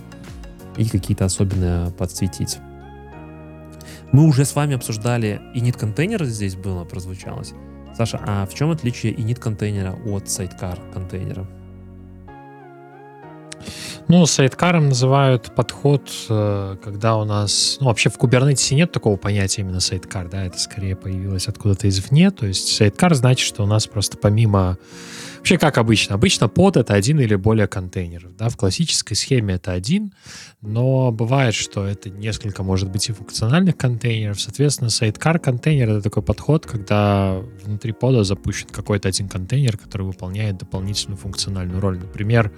и какие-то особенные подсветить. Мы уже с вами обсуждали init контейнер здесь было, прозвучалось. Саша, а в чем отличие init контейнера от sidecar контейнера? Ну, sidecar ом называют подход, э, когда у нас... Ну, вообще в Kubernetes нет такого понятия именно sidecar, да, это скорее появилось откуда-то извне. То есть sidecar значит, что у нас просто помимо... Вообще, как обычно? Обычно под это один или более контейнеров, да, в классической схеме это один, но бывает, что это несколько, может быть, и функциональных контейнеров. Соответственно, сайдкар контейнер — это такой подход, когда внутри пода запущен какой-то один контейнер, который выполняет дополнительную функциональную роль. Например,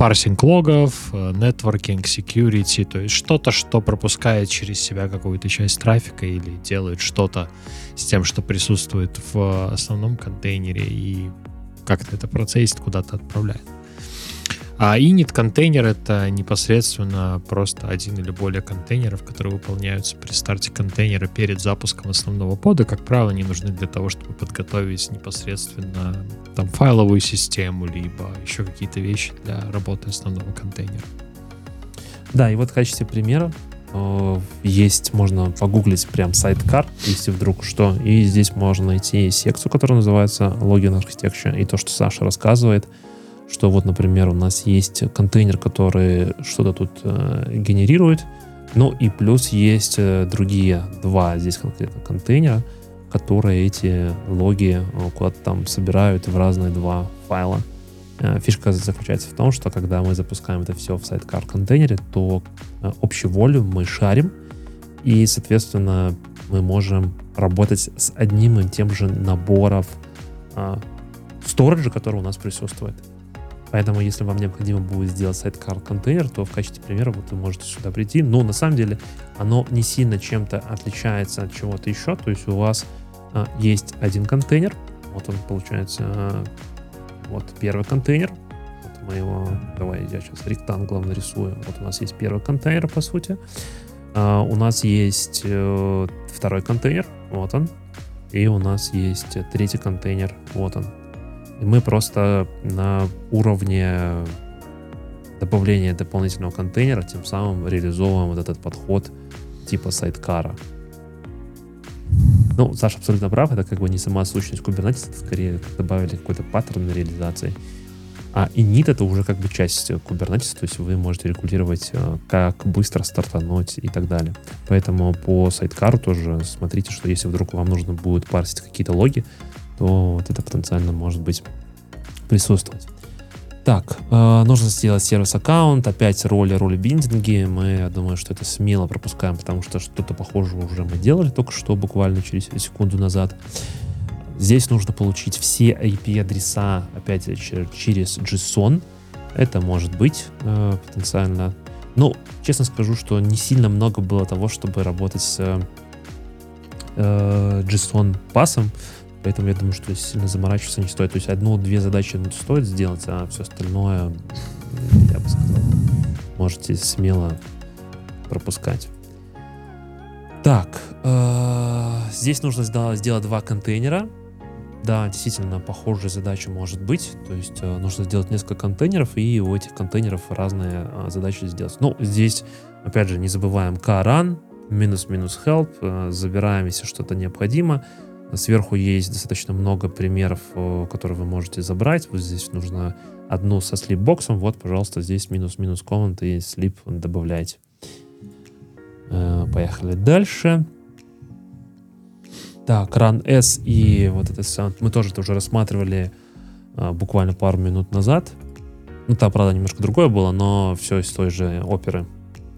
парсинг логов, э, networking, security, то есть что-то, что пропускает через себя какую-то часть трафика или делает что-то с тем, что присутствует в основном контейнере и как-то это процессит, куда-то отправляет. А init контейнер это непосредственно просто один или более контейнеров, которые выполняются при старте контейнера перед запуском основного пода. Как правило, они нужны для того, чтобы подготовить непосредственно там файловую систему, либо еще какие-то вещи для работы основного контейнера. Да, и вот в качестве примера э, есть, можно погуглить прям сайт-кар, если вдруг что, и здесь можно найти секцию, которая называется Login Architecture, и то, что Саша рассказывает, что вот, например, у нас есть контейнер, который что-то тут э, генерирует, ну и плюс есть э, другие два здесь конкретно контейнера, которые эти логи э, куда-то там собирают в разные два файла. Э, Фишка заключается в том, что когда мы запускаем это все в сайткар контейнере, то э, общий волюм мы шарим, и, соответственно, мы можем работать с одним и тем же набором а, сториджа, который у нас присутствует. Поэтому, если вам необходимо будет сделать сайткар контейнер, то в качестве примера вот вы можете сюда прийти. Но на самом деле оно не сильно чем-то отличается от чего-то еще. То есть у вас а, есть один контейнер, Вот он получается, вот первый контейнер. Вот мы его, давай я сейчас ректанглом нарисую. Вот у нас есть первый контейнер, по сути. Uh, у нас есть uh, второй контейнер, вот он. И у нас есть третий контейнер, вот он. И мы просто на уровне добавления дополнительного контейнера тем самым реализовываем вот этот подход типа сайткара. Ну, Саша абсолютно прав, это как бы не сама сущность Kubernetes, это скорее добавили какой-то паттерн реализации. А init это уже как бы часть Kubernetes, то есть вы можете регулировать, э, как быстро стартануть и так далее. Поэтому по сайткару тоже смотрите, что если вдруг вам нужно будет парсить какие-то логи, то вот это потенциально может быть присутствовать. Так, э, нужно сделать сервис-аккаунт, опять роли, роли биндинги. Мы, я думаю, что это смело пропускаем, потому что что-то похожее уже мы делали только что, буквально через секунду назад. Здесь нужно получить все IP-адреса, опять через JSON. Это может быть э, потенциально. Ну, честно скажу, что не сильно много было того, чтобы работать с э, JSON-пасом. Поэтому я думаю, что сильно заморачиваться не стоит. То есть одну-две задачи стоит сделать, а все остальное, я бы сказал, можете смело пропускать. Так, э, здесь нужно сделать два контейнера. Да, действительно, похожая задача может быть. То есть э, нужно сделать несколько контейнеров, и у этих контейнеров разные э, задачи сделать. Ну, здесь, опять же, не забываем krun, минус-минус help, забираем, если что-то необходимо. Сверху есть достаточно много примеров, э, которые вы можете забрать. Вот здесь нужно одну со слипбоксом. Вот, пожалуйста, здесь минус-минус комнат и слип добавляйте. Э, поехали дальше. Так, run S и вот это все. Мы тоже это уже рассматривали э, буквально пару минут назад. Ну, там, правда, немножко другое было, но все из той же оперы.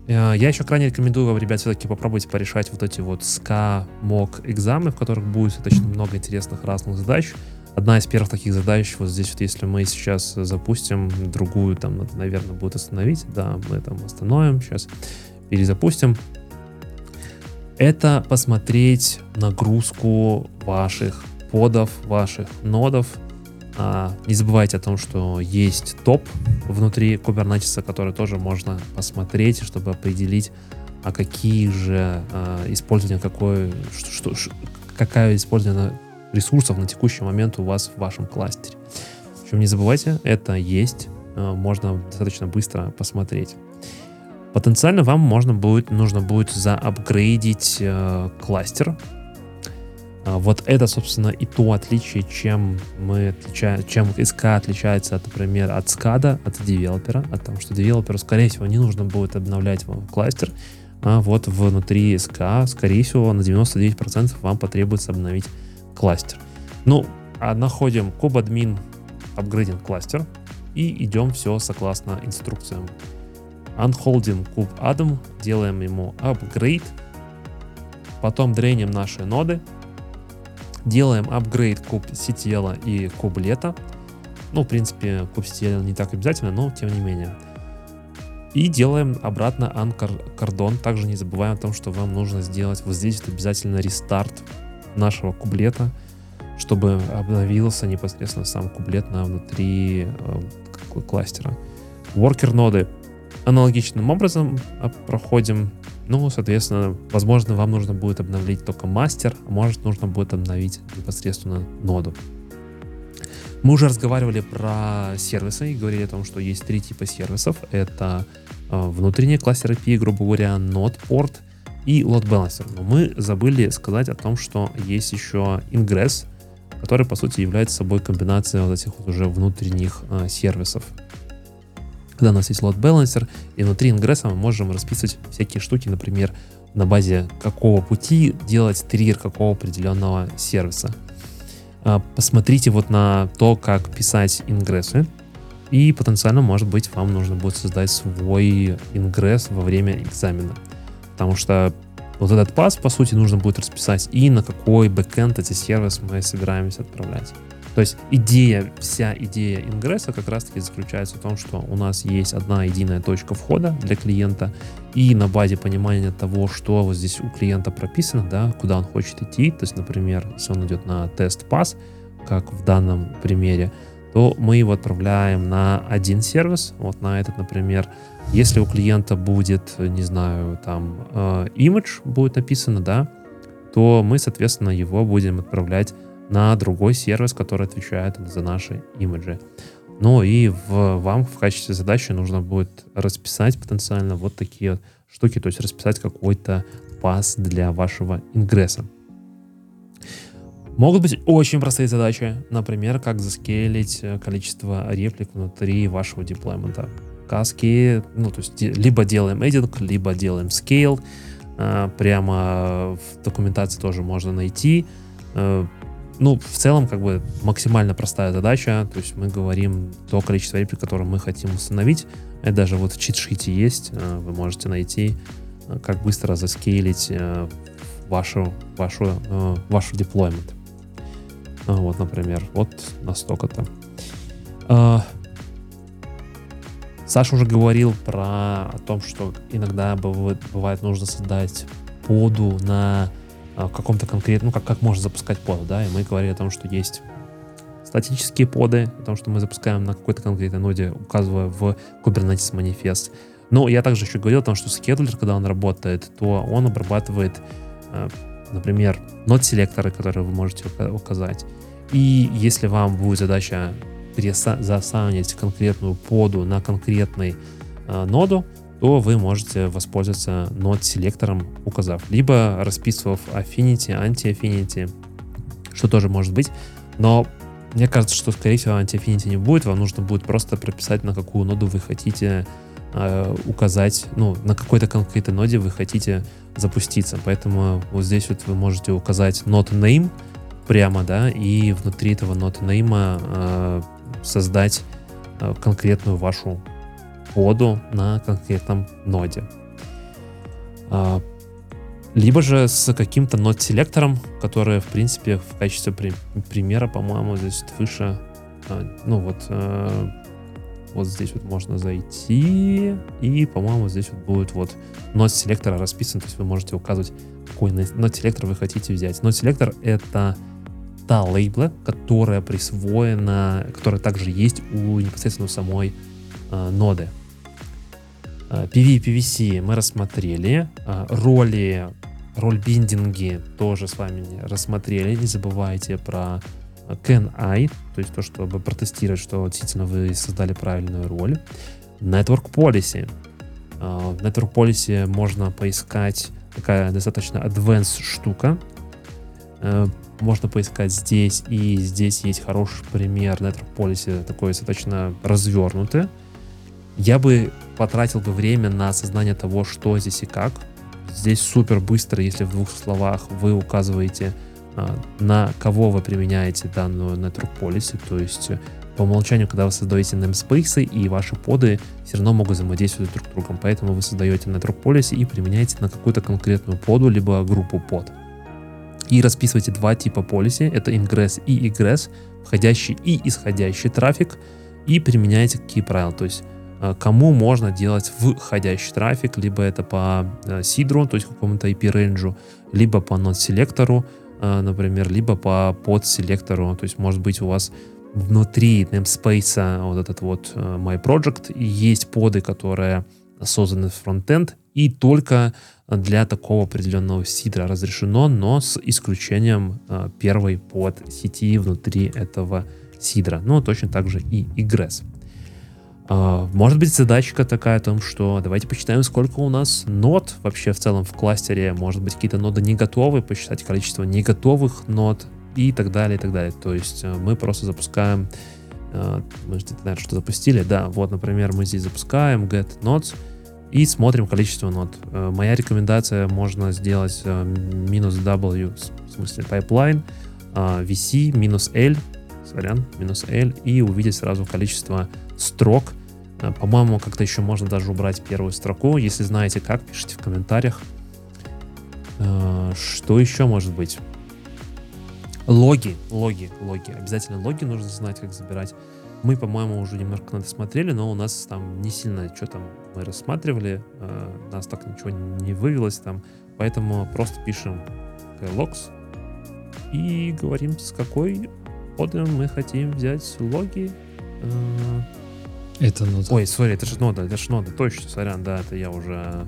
Э, я еще крайне рекомендую вам, ребят, все-таки попробуйте порешать вот эти вот ска мок экзамены, в которых будет достаточно много интересных разных задач. Одна из первых таких задач, вот здесь вот, если мы сейчас запустим другую, там, наверное, будет остановить, да, мы там остановим, сейчас перезапустим. Это посмотреть нагрузку ваших подов, ваших нодов а, не забывайте о том, что есть топ внутри Kubernetes, который тоже можно посмотреть, чтобы определить, а какие же а, использование, какое, что, что, какая использование ресурсов на текущий момент у вас в вашем кластере. Причем не забывайте, это есть, а, можно достаточно быстро посмотреть. Потенциально вам можно будет, нужно будет заапгрейдить э, кластер вот это, собственно, и то отличие, чем мы отличаем, чем SK отличается, от, например, от SCAD, от девелопера, от того, что девелоперу, скорее всего, не нужно будет обновлять вам кластер, а вот внутри SK, скорее всего, на 99% вам потребуется обновить кластер. Ну, а находим kubeadmin upgrading кластер и идем все согласно инструкциям. Unholding kubeadm, делаем ему upgrade, потом дреним наши ноды, Делаем апгрейд куб CTL и кублета. Ну, в принципе, куб CTL не так обязательно, но тем не менее. И делаем обратно анкордон. Также не забываем о том, что вам нужно сделать вот здесь вот обязательно рестарт нашего кублета, чтобы обновился непосредственно сам кублет на внутри э, кластера. Worker ноды аналогичным образом а, проходим ну, соответственно, возможно, вам нужно будет обновить только мастер, а может нужно будет обновить непосредственно ноду. Мы уже разговаривали про сервисы и говорили о том, что есть три типа сервисов. Это э, внутренний кластер API, грубо говоря, node port и load balancer. Но мы забыли сказать о том, что есть еще ingress, который, по сути, является собой комбинацией вот этих вот уже внутренних э, сервисов когда у нас есть load balancer, и внутри ингресса мы можем расписывать всякие штуки, например, на базе какого пути делать триггер какого определенного сервиса. А, посмотрите вот на то, как писать ингрессы, и потенциально, может быть, вам нужно будет создать свой ингресс во время экзамена. Потому что вот этот пас, по сути, нужно будет расписать и на какой бэкэнд эти сервисы мы собираемся отправлять. То есть идея, вся идея ингресса как раз-таки заключается в том, что у нас есть одна единая точка входа для клиента, и на базе понимания того, что вот здесь у клиента прописано, да, куда он хочет идти, то есть, например, если он идет на тест пас, как в данном примере, то мы его отправляем на один сервис, вот на этот, например. Если у клиента будет, не знаю, там, э, будет написано, да, то мы, соответственно, его будем отправлять на другой сервис, который отвечает за наши имиджи. Ну и в, вам в качестве задачи нужно будет расписать потенциально вот такие вот штуки, то есть расписать какой-то пас для вашего ингресса. Могут быть очень простые задачи, например, как заскейлить э, количество реплик внутри вашего деплоймента. Каски, ну, то есть либо делаем эдинг, либо делаем scale. Э, прямо в документации тоже можно найти. Э, ну, в целом, как бы максимально простая задача. То есть мы говорим то количество реплик, которое мы хотим установить. Это даже вот в чит-шите есть. Вы можете найти, как быстро заскейлить вашу, вашу, вашу деплоймент. Вот, например, вот настолько-то. Саша уже говорил про о том, что иногда бывает нужно создать поду на а, каком-то конкретном, ну как, как можно запускать поду, да, и мы говорили о том, что есть статические поды, о том, что мы запускаем на какой-то конкретной ноде, указывая в Kubernetes манифест. Но я также еще говорил о том, что скедлер, когда он работает, то он обрабатывает например, нод-селекторы, которые вы можете указать. И если вам будет задача засанить конкретную поду на конкретный э, ноду, то вы можете воспользоваться нод-селектором, указав, либо расписывав affinity, anti-affinity, что тоже может быть. Но мне кажется, что, скорее всего, anti-affinity не будет. Вам нужно будет просто прописать, на какую ноду вы хотите э, указать, ну, на какой-то конкретной ноде вы хотите запуститься. Поэтому вот здесь вот вы можете указать node name прямо, да, и внутри этого node name э, создать э, конкретную вашу коду на конкретном ноде. Э, либо же с каким-то нод-селектором, который, в принципе, в качестве при- примера, по-моему, здесь выше, э, ну вот, э, вот здесь вот можно зайти, и, по-моему, здесь вот будет вот нод селектора расписан, то есть вы можете указывать, какой нод селектор вы хотите взять. Нод селектор это та лейбла, которая присвоена, которая также есть у непосредственно самой э, ноды. Э, PV и PVC мы рассмотрели, э, роли, роль биндинги тоже с вами рассмотрели. Не забывайте про can I, то есть то, чтобы протестировать, что действительно вы создали правильную роль. Network Policy. В Network Policy можно поискать такая достаточно advanced штука. Э, можно поискать здесь, и здесь есть хороший пример Network Policy, такой достаточно развернутый. Я бы потратил бы время на осознание того, что здесь и как. Здесь супер быстро, если в двух словах вы указываете а, на кого вы применяете данную network policy, то есть э, по умолчанию, когда вы создаете namespace, и ваши поды все равно могут взаимодействовать друг с другом, поэтому вы создаете network policy и применяете на какую-то конкретную поду, либо группу под. И расписываете два типа policy, это ingress и egress, входящий и исходящий трафик, и применяете какие правила, то есть кому можно делать входящий трафик, либо это по сидру, то есть какому-то IP-рейнджу, либо по нод-селектору, Э, например, либо по подселектору. То есть, может быть, у вас внутри namespace вот этот вот э, My Project есть поды, которые созданы в фронтенд, и только для такого определенного сидра разрешено, но с исключением э, первой под сети внутри этого сидра. Ну, точно так же и egress. А, может быть задачка такая о том, что давайте посчитаем, сколько у нас нод вообще в целом в кластере. Может быть какие-то ноды не готовы, посчитать количество не готовых нод и так далее, и так далее. То есть э, мы просто запускаем, э, мы же наверное, что запустили, да, вот, например, мы здесь запускаем get nodes и смотрим количество нод. Э, моя рекомендация можно сделать минус W, в смысле pipeline, vc минус L, сорян, минус L, и увидеть сразу количество строк. Э, по-моему, как-то еще можно даже убрать первую строку. Если знаете как, пишите в комментариях. Э, что еще может быть? Логи, логи, логи. Обязательно логи нужно знать, как забирать. Мы, по-моему, уже немножко на это смотрели, но у нас там не сильно что там мы рассматривали. Э, нас так ничего не вывелось там. Поэтому просто пишем logs и говорим, с какой пода мы хотим взять логи. Э, Это нода. Ой, сори, это же нода, это же нода, точно, сорян, да, это я уже,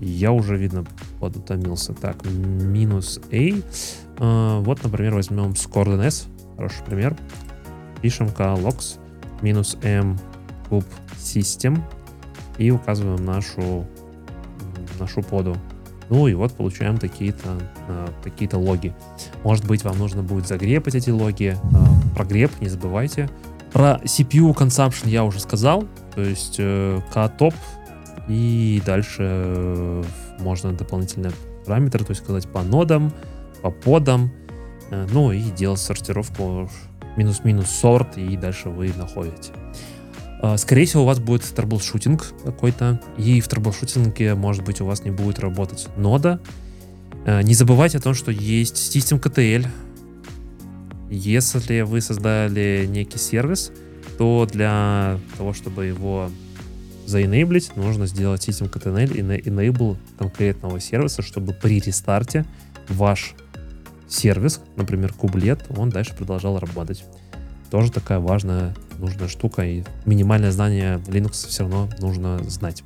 я уже, видно, подутомился. Так, минус A. Э, Вот, например, возьмем Scorden хороший пример. Пишем logs минус m куб system и указываем нашу, нашу поду. Ну и вот получаем такие-то э, такие-то логи. Может быть, вам нужно будет загрепать эти логи. Э, не забывайте. Про CPU consumption я уже сказал. То есть э, k top и дальше э, можно дополнительные параметры, то есть сказать по нодам, по подам, э, ну и делать сортировку минус-минус sort, и дальше вы находите. А, Скорее всего, у вас будет troubleshooting какой-то, и в troubleshooting е, может быть, у вас не будет работать нода. Э, Не забывайте о том, что есть systemctl. Если вы создали некий сервис, то для того, чтобы его заенейблить, нужно сделать SystemKTL и enable конкретного сервиса, чтобы при рестарте ваш сервис, например, кублет, он дальше продолжал работать. Тоже такая важная, нужная штука, и минимальное знание Linux все равно нужно знать.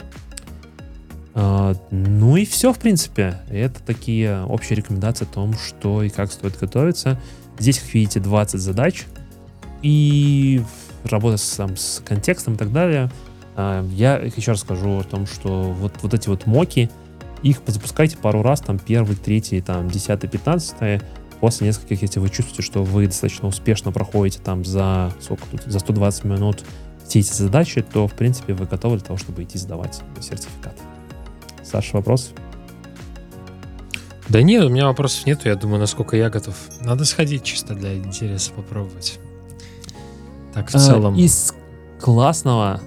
А, Ну и все, в принципе. Это такие общие рекомендации о том, что и как стоит готовиться. Здесь, как видите, 20 задач. И работа с, там, с контекстом и так далее. А, Я еще раз скажу о том, что вот, вот эти вот моки, их запускайте пару раз, там первый, третий, там десятый, пятнадцатый. После нескольких, если вы чувствуете, что вы достаточно успешно проходите там за сколько тут, за 120 минут все эти задачи, то, в принципе, вы готовы для того, чтобы идти сдавать сертификат. Саша, вопрос? Да нет, у меня вопросов нету. Я думаю, насколько я готов. Надо сходить чисто для интереса попробовать. Так, в А, целом... Из классного,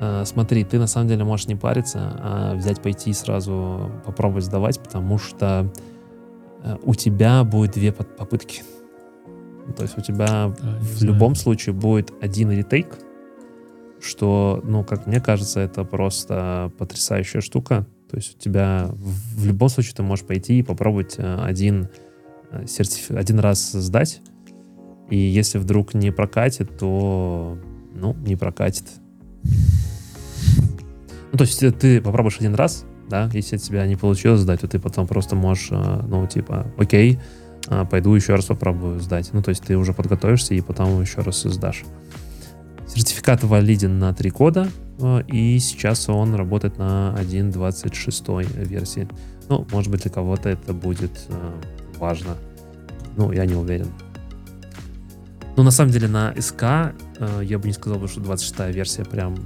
э, смотри, ты на самом деле можешь не париться, а взять, пойти и сразу попробовать сдавать, потому что э, у тебя будет две попытки. То есть у тебя не в знаю. любом случае будет один ретейк, что, ну, как мне кажется, это просто потрясающая штука. То есть у тебя в любом случае ты можешь пойти и попробовать э, один, э, сертифи- один раз сдать, и если вдруг не прокатит, то, ну, не прокатит. Ну, то есть э, ты попробуешь один раз, да, если тебя не получилось сдать, то ты потом просто можешь, ну, типа, окей, пойду еще раз попробую сдать. Ну, то есть ты уже подготовишься и потом еще раз сдашь. Сертификат валиден на 3 года, э, и сейчас он работает на 1.26 версии. Ну, может быть, для кого-то это будет э, важно. Ну, я не уверен. Ну, на самом деле, на СК э, я бы не сказал, что 26 версия прям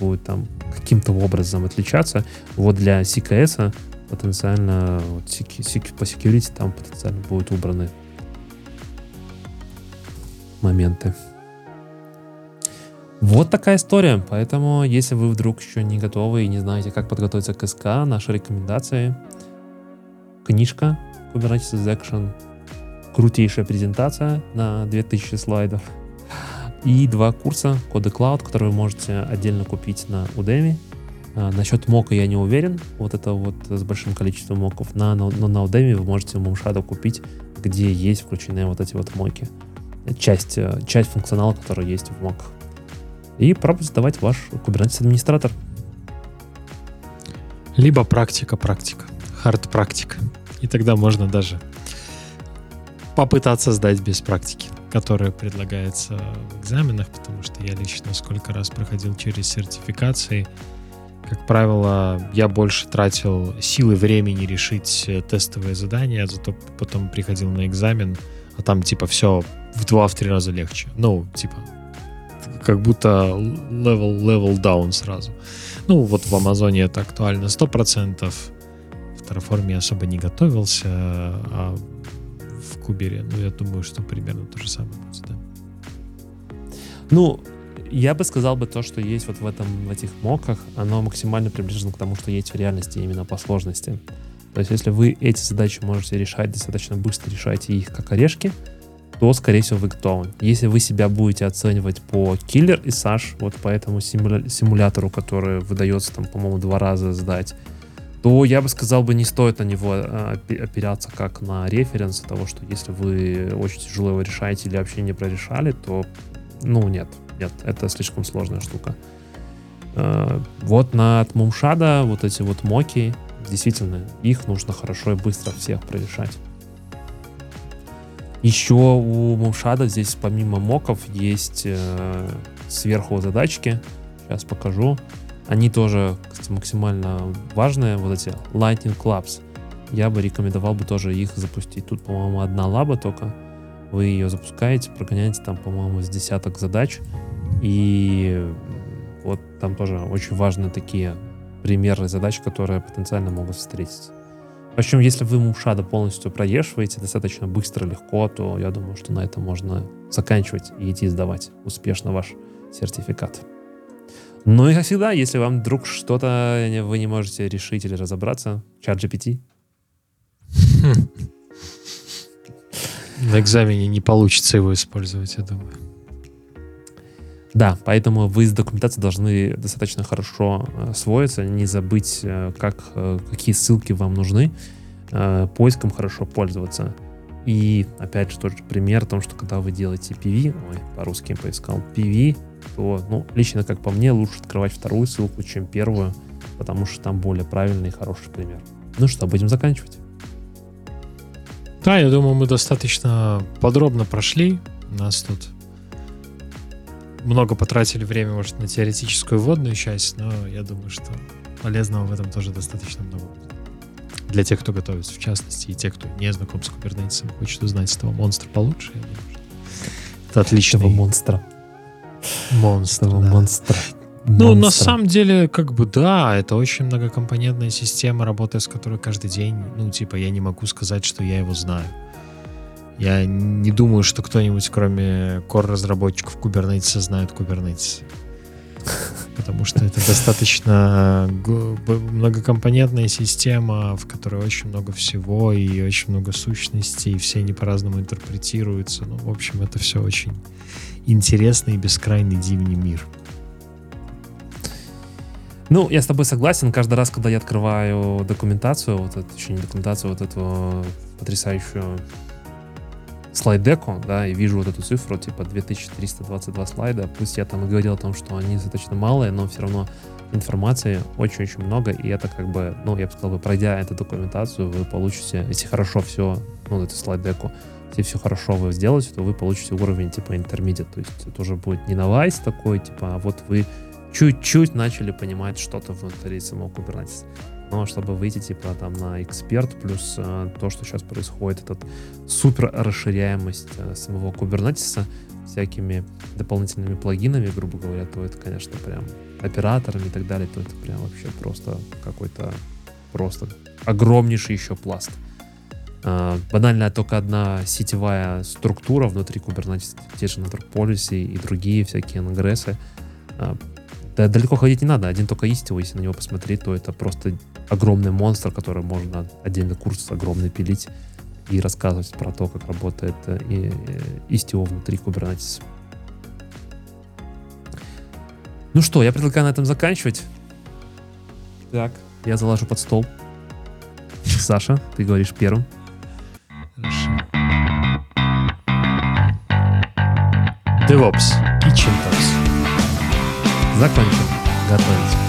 будет там каким-то образом отличаться. Вот для CKS потенциально вот, по security там потенциально будут убраны моменты. Вот такая история. Поэтому, если вы вдруг еще не готовы и не знаете, как подготовиться к СК, наши рекомендации. Книжка Kubernetes Action. Крутейшая презентация на 2000 слайдов. И два курса Коды Cloud, которые вы можете отдельно купить на Udemy. А, насчет мока я не уверен. Вот это вот с большим количеством моков. На, на, на Udemy вы можете Moonshadow купить, где есть включены вот эти вот моки. Часть, э, часть функционала, который есть в моках. И пробовать сдавать ваш Kubernetes администратор. Либо практика-практика. Хард-практика. И тогда можно даже попытаться сдать без практики, которая предлагается в экзаменах, потому что я лично сколько раз проходил через сертификации. Как правило, я больше тратил силы времени решить э, тестовые задания, зато потом приходил на экзамен, а там типа все в два-три раза легче. Ну, типа, как будто level, level down сразу. Ну, вот в Амазоне это актуально 100%. В Terraform я особо не готовился, а в Кубере, ну, я думаю, что примерно то же самое будет, да. Ну, я бы сказал бы то, что есть вот в этом, в этих моках, оно максимально приближено к тому, что есть в реальности именно по сложности. То есть, если вы эти задачи можете решать достаточно быстро, решаете их как орешки, то, скорее всего, вы готовы. Если вы себя будете оценивать по Killer и Саш, вот по этому симуля- симулятору, который выдается там, по-моему, два раза сдать, то я бы сказал бы, не стоит на него а, опираться как на референс того, что если вы очень тяжело его решаете или вообще не прорешали, то, ну, нет, нет, это слишком сложная штука. А, вот на Мумшада вот эти вот моки, действительно, их нужно хорошо и быстро всех прорешать. Еще у Мумшада здесь помимо моков есть э, сверху задачки. Сейчас покажу. Они тоже кстати, максимально важные, вот эти Lightning Clubs. Я бы рекомендовал бы тоже их запустить. Тут, по-моему, одна лаба только. Вы ее запускаете, прогоняете там, по-моему, с десяток задач. И вот там тоже очень важные такие примеры задач, которые потенциально могут встретиться. Общем, если вы Мушада полностью проешиваете достаточно быстро, легко, то я думаю, что на этом можно заканчивать и идти сдавать успешно ваш сертификат. Ну и как всегда, если вам вдруг что-то вы не можете решить или разобраться, чат GPT. На экзамене не получится его использовать, я думаю. Да, поэтому вы с документацией должны достаточно хорошо э, освоиться, не забыть, э, как, э, какие ссылки вам нужны, э, поиском хорошо пользоваться. И опять же тот же пример о том, что когда вы делаете PV, ой, по-русски я поискал, PV, то, ну, лично, как по мне, лучше открывать вторую ссылку, чем первую, потому что там более правильный и хороший пример. Ну что, будем заканчивать? Да, я думаю, мы достаточно подробно прошли. У нас тут много потратили время, может, на теоретическую вводную часть, но я думаю, что полезного в этом тоже достаточно много Для тех, кто готовится, в частности, и тех, кто не знаком с кубернетисом, хочет узнать этого монстра получше. Это отличного монстра. Монстр, да. монстра. Ну, на самом деле, как бы да, это очень многокомпонентная система, работая с которой каждый день. Ну, типа, я не могу сказать, что я его знаю. Я не думаю, что кто-нибудь, кроме core-разработчиков Kubernetes, знает Kubernetes. Потому что это достаточно многокомпонентная система, в которой очень много всего и очень много сущностей, и все они по-разному интерпретируются. Ну, в общем, это все очень интересный и бескрайний зимний мир. Ну, я с тобой согласен. Каждый раз, когда я открываю документацию, вот эту, точнее, документацию, вот эту потрясающую слайд-деку, да, и вижу вот эту цифру, типа 2322 слайда, пусть я там и говорил о том, что они достаточно малые, но все равно информации очень-очень много, и это как бы, ну, я бы сказал, пройдя эту документацию, вы получите, если хорошо все, ну, эту слайд-деку если все хорошо вы сделаете, то вы получите уровень типа intermediate, то есть это уже будет не новайс такой, типа, а вот вы чуть-чуть начали понимать что-то внутри самого Kubernetes. Но чтобы выйти типа там на эксперт, плюс э, то, что сейчас происходит, этот супер расширяемость э, самого Kubernetes всякими дополнительными плагинами, грубо говоря, то это, конечно, прям операторами и так далее, то это прям вообще просто какой-то просто огромнейший еще пласт. А, банальная только одна сетевая структура внутри Kubernetes, те же Network и другие всякие нгрессы. А, да, далеко ходить не надо, один только Istio, если на него посмотреть, то это просто огромный монстр, который можно отдельный курс огромный пилить и рассказывать про то, как работает э, и, Istio внутри Kubernetes. Ну что, я предлагаю на этом заканчивать. Так, я заложу под стол. Саша, ты говоришь первым. DevOps. Kitchen Talks. Закончим. Готовить.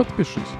Подпишись.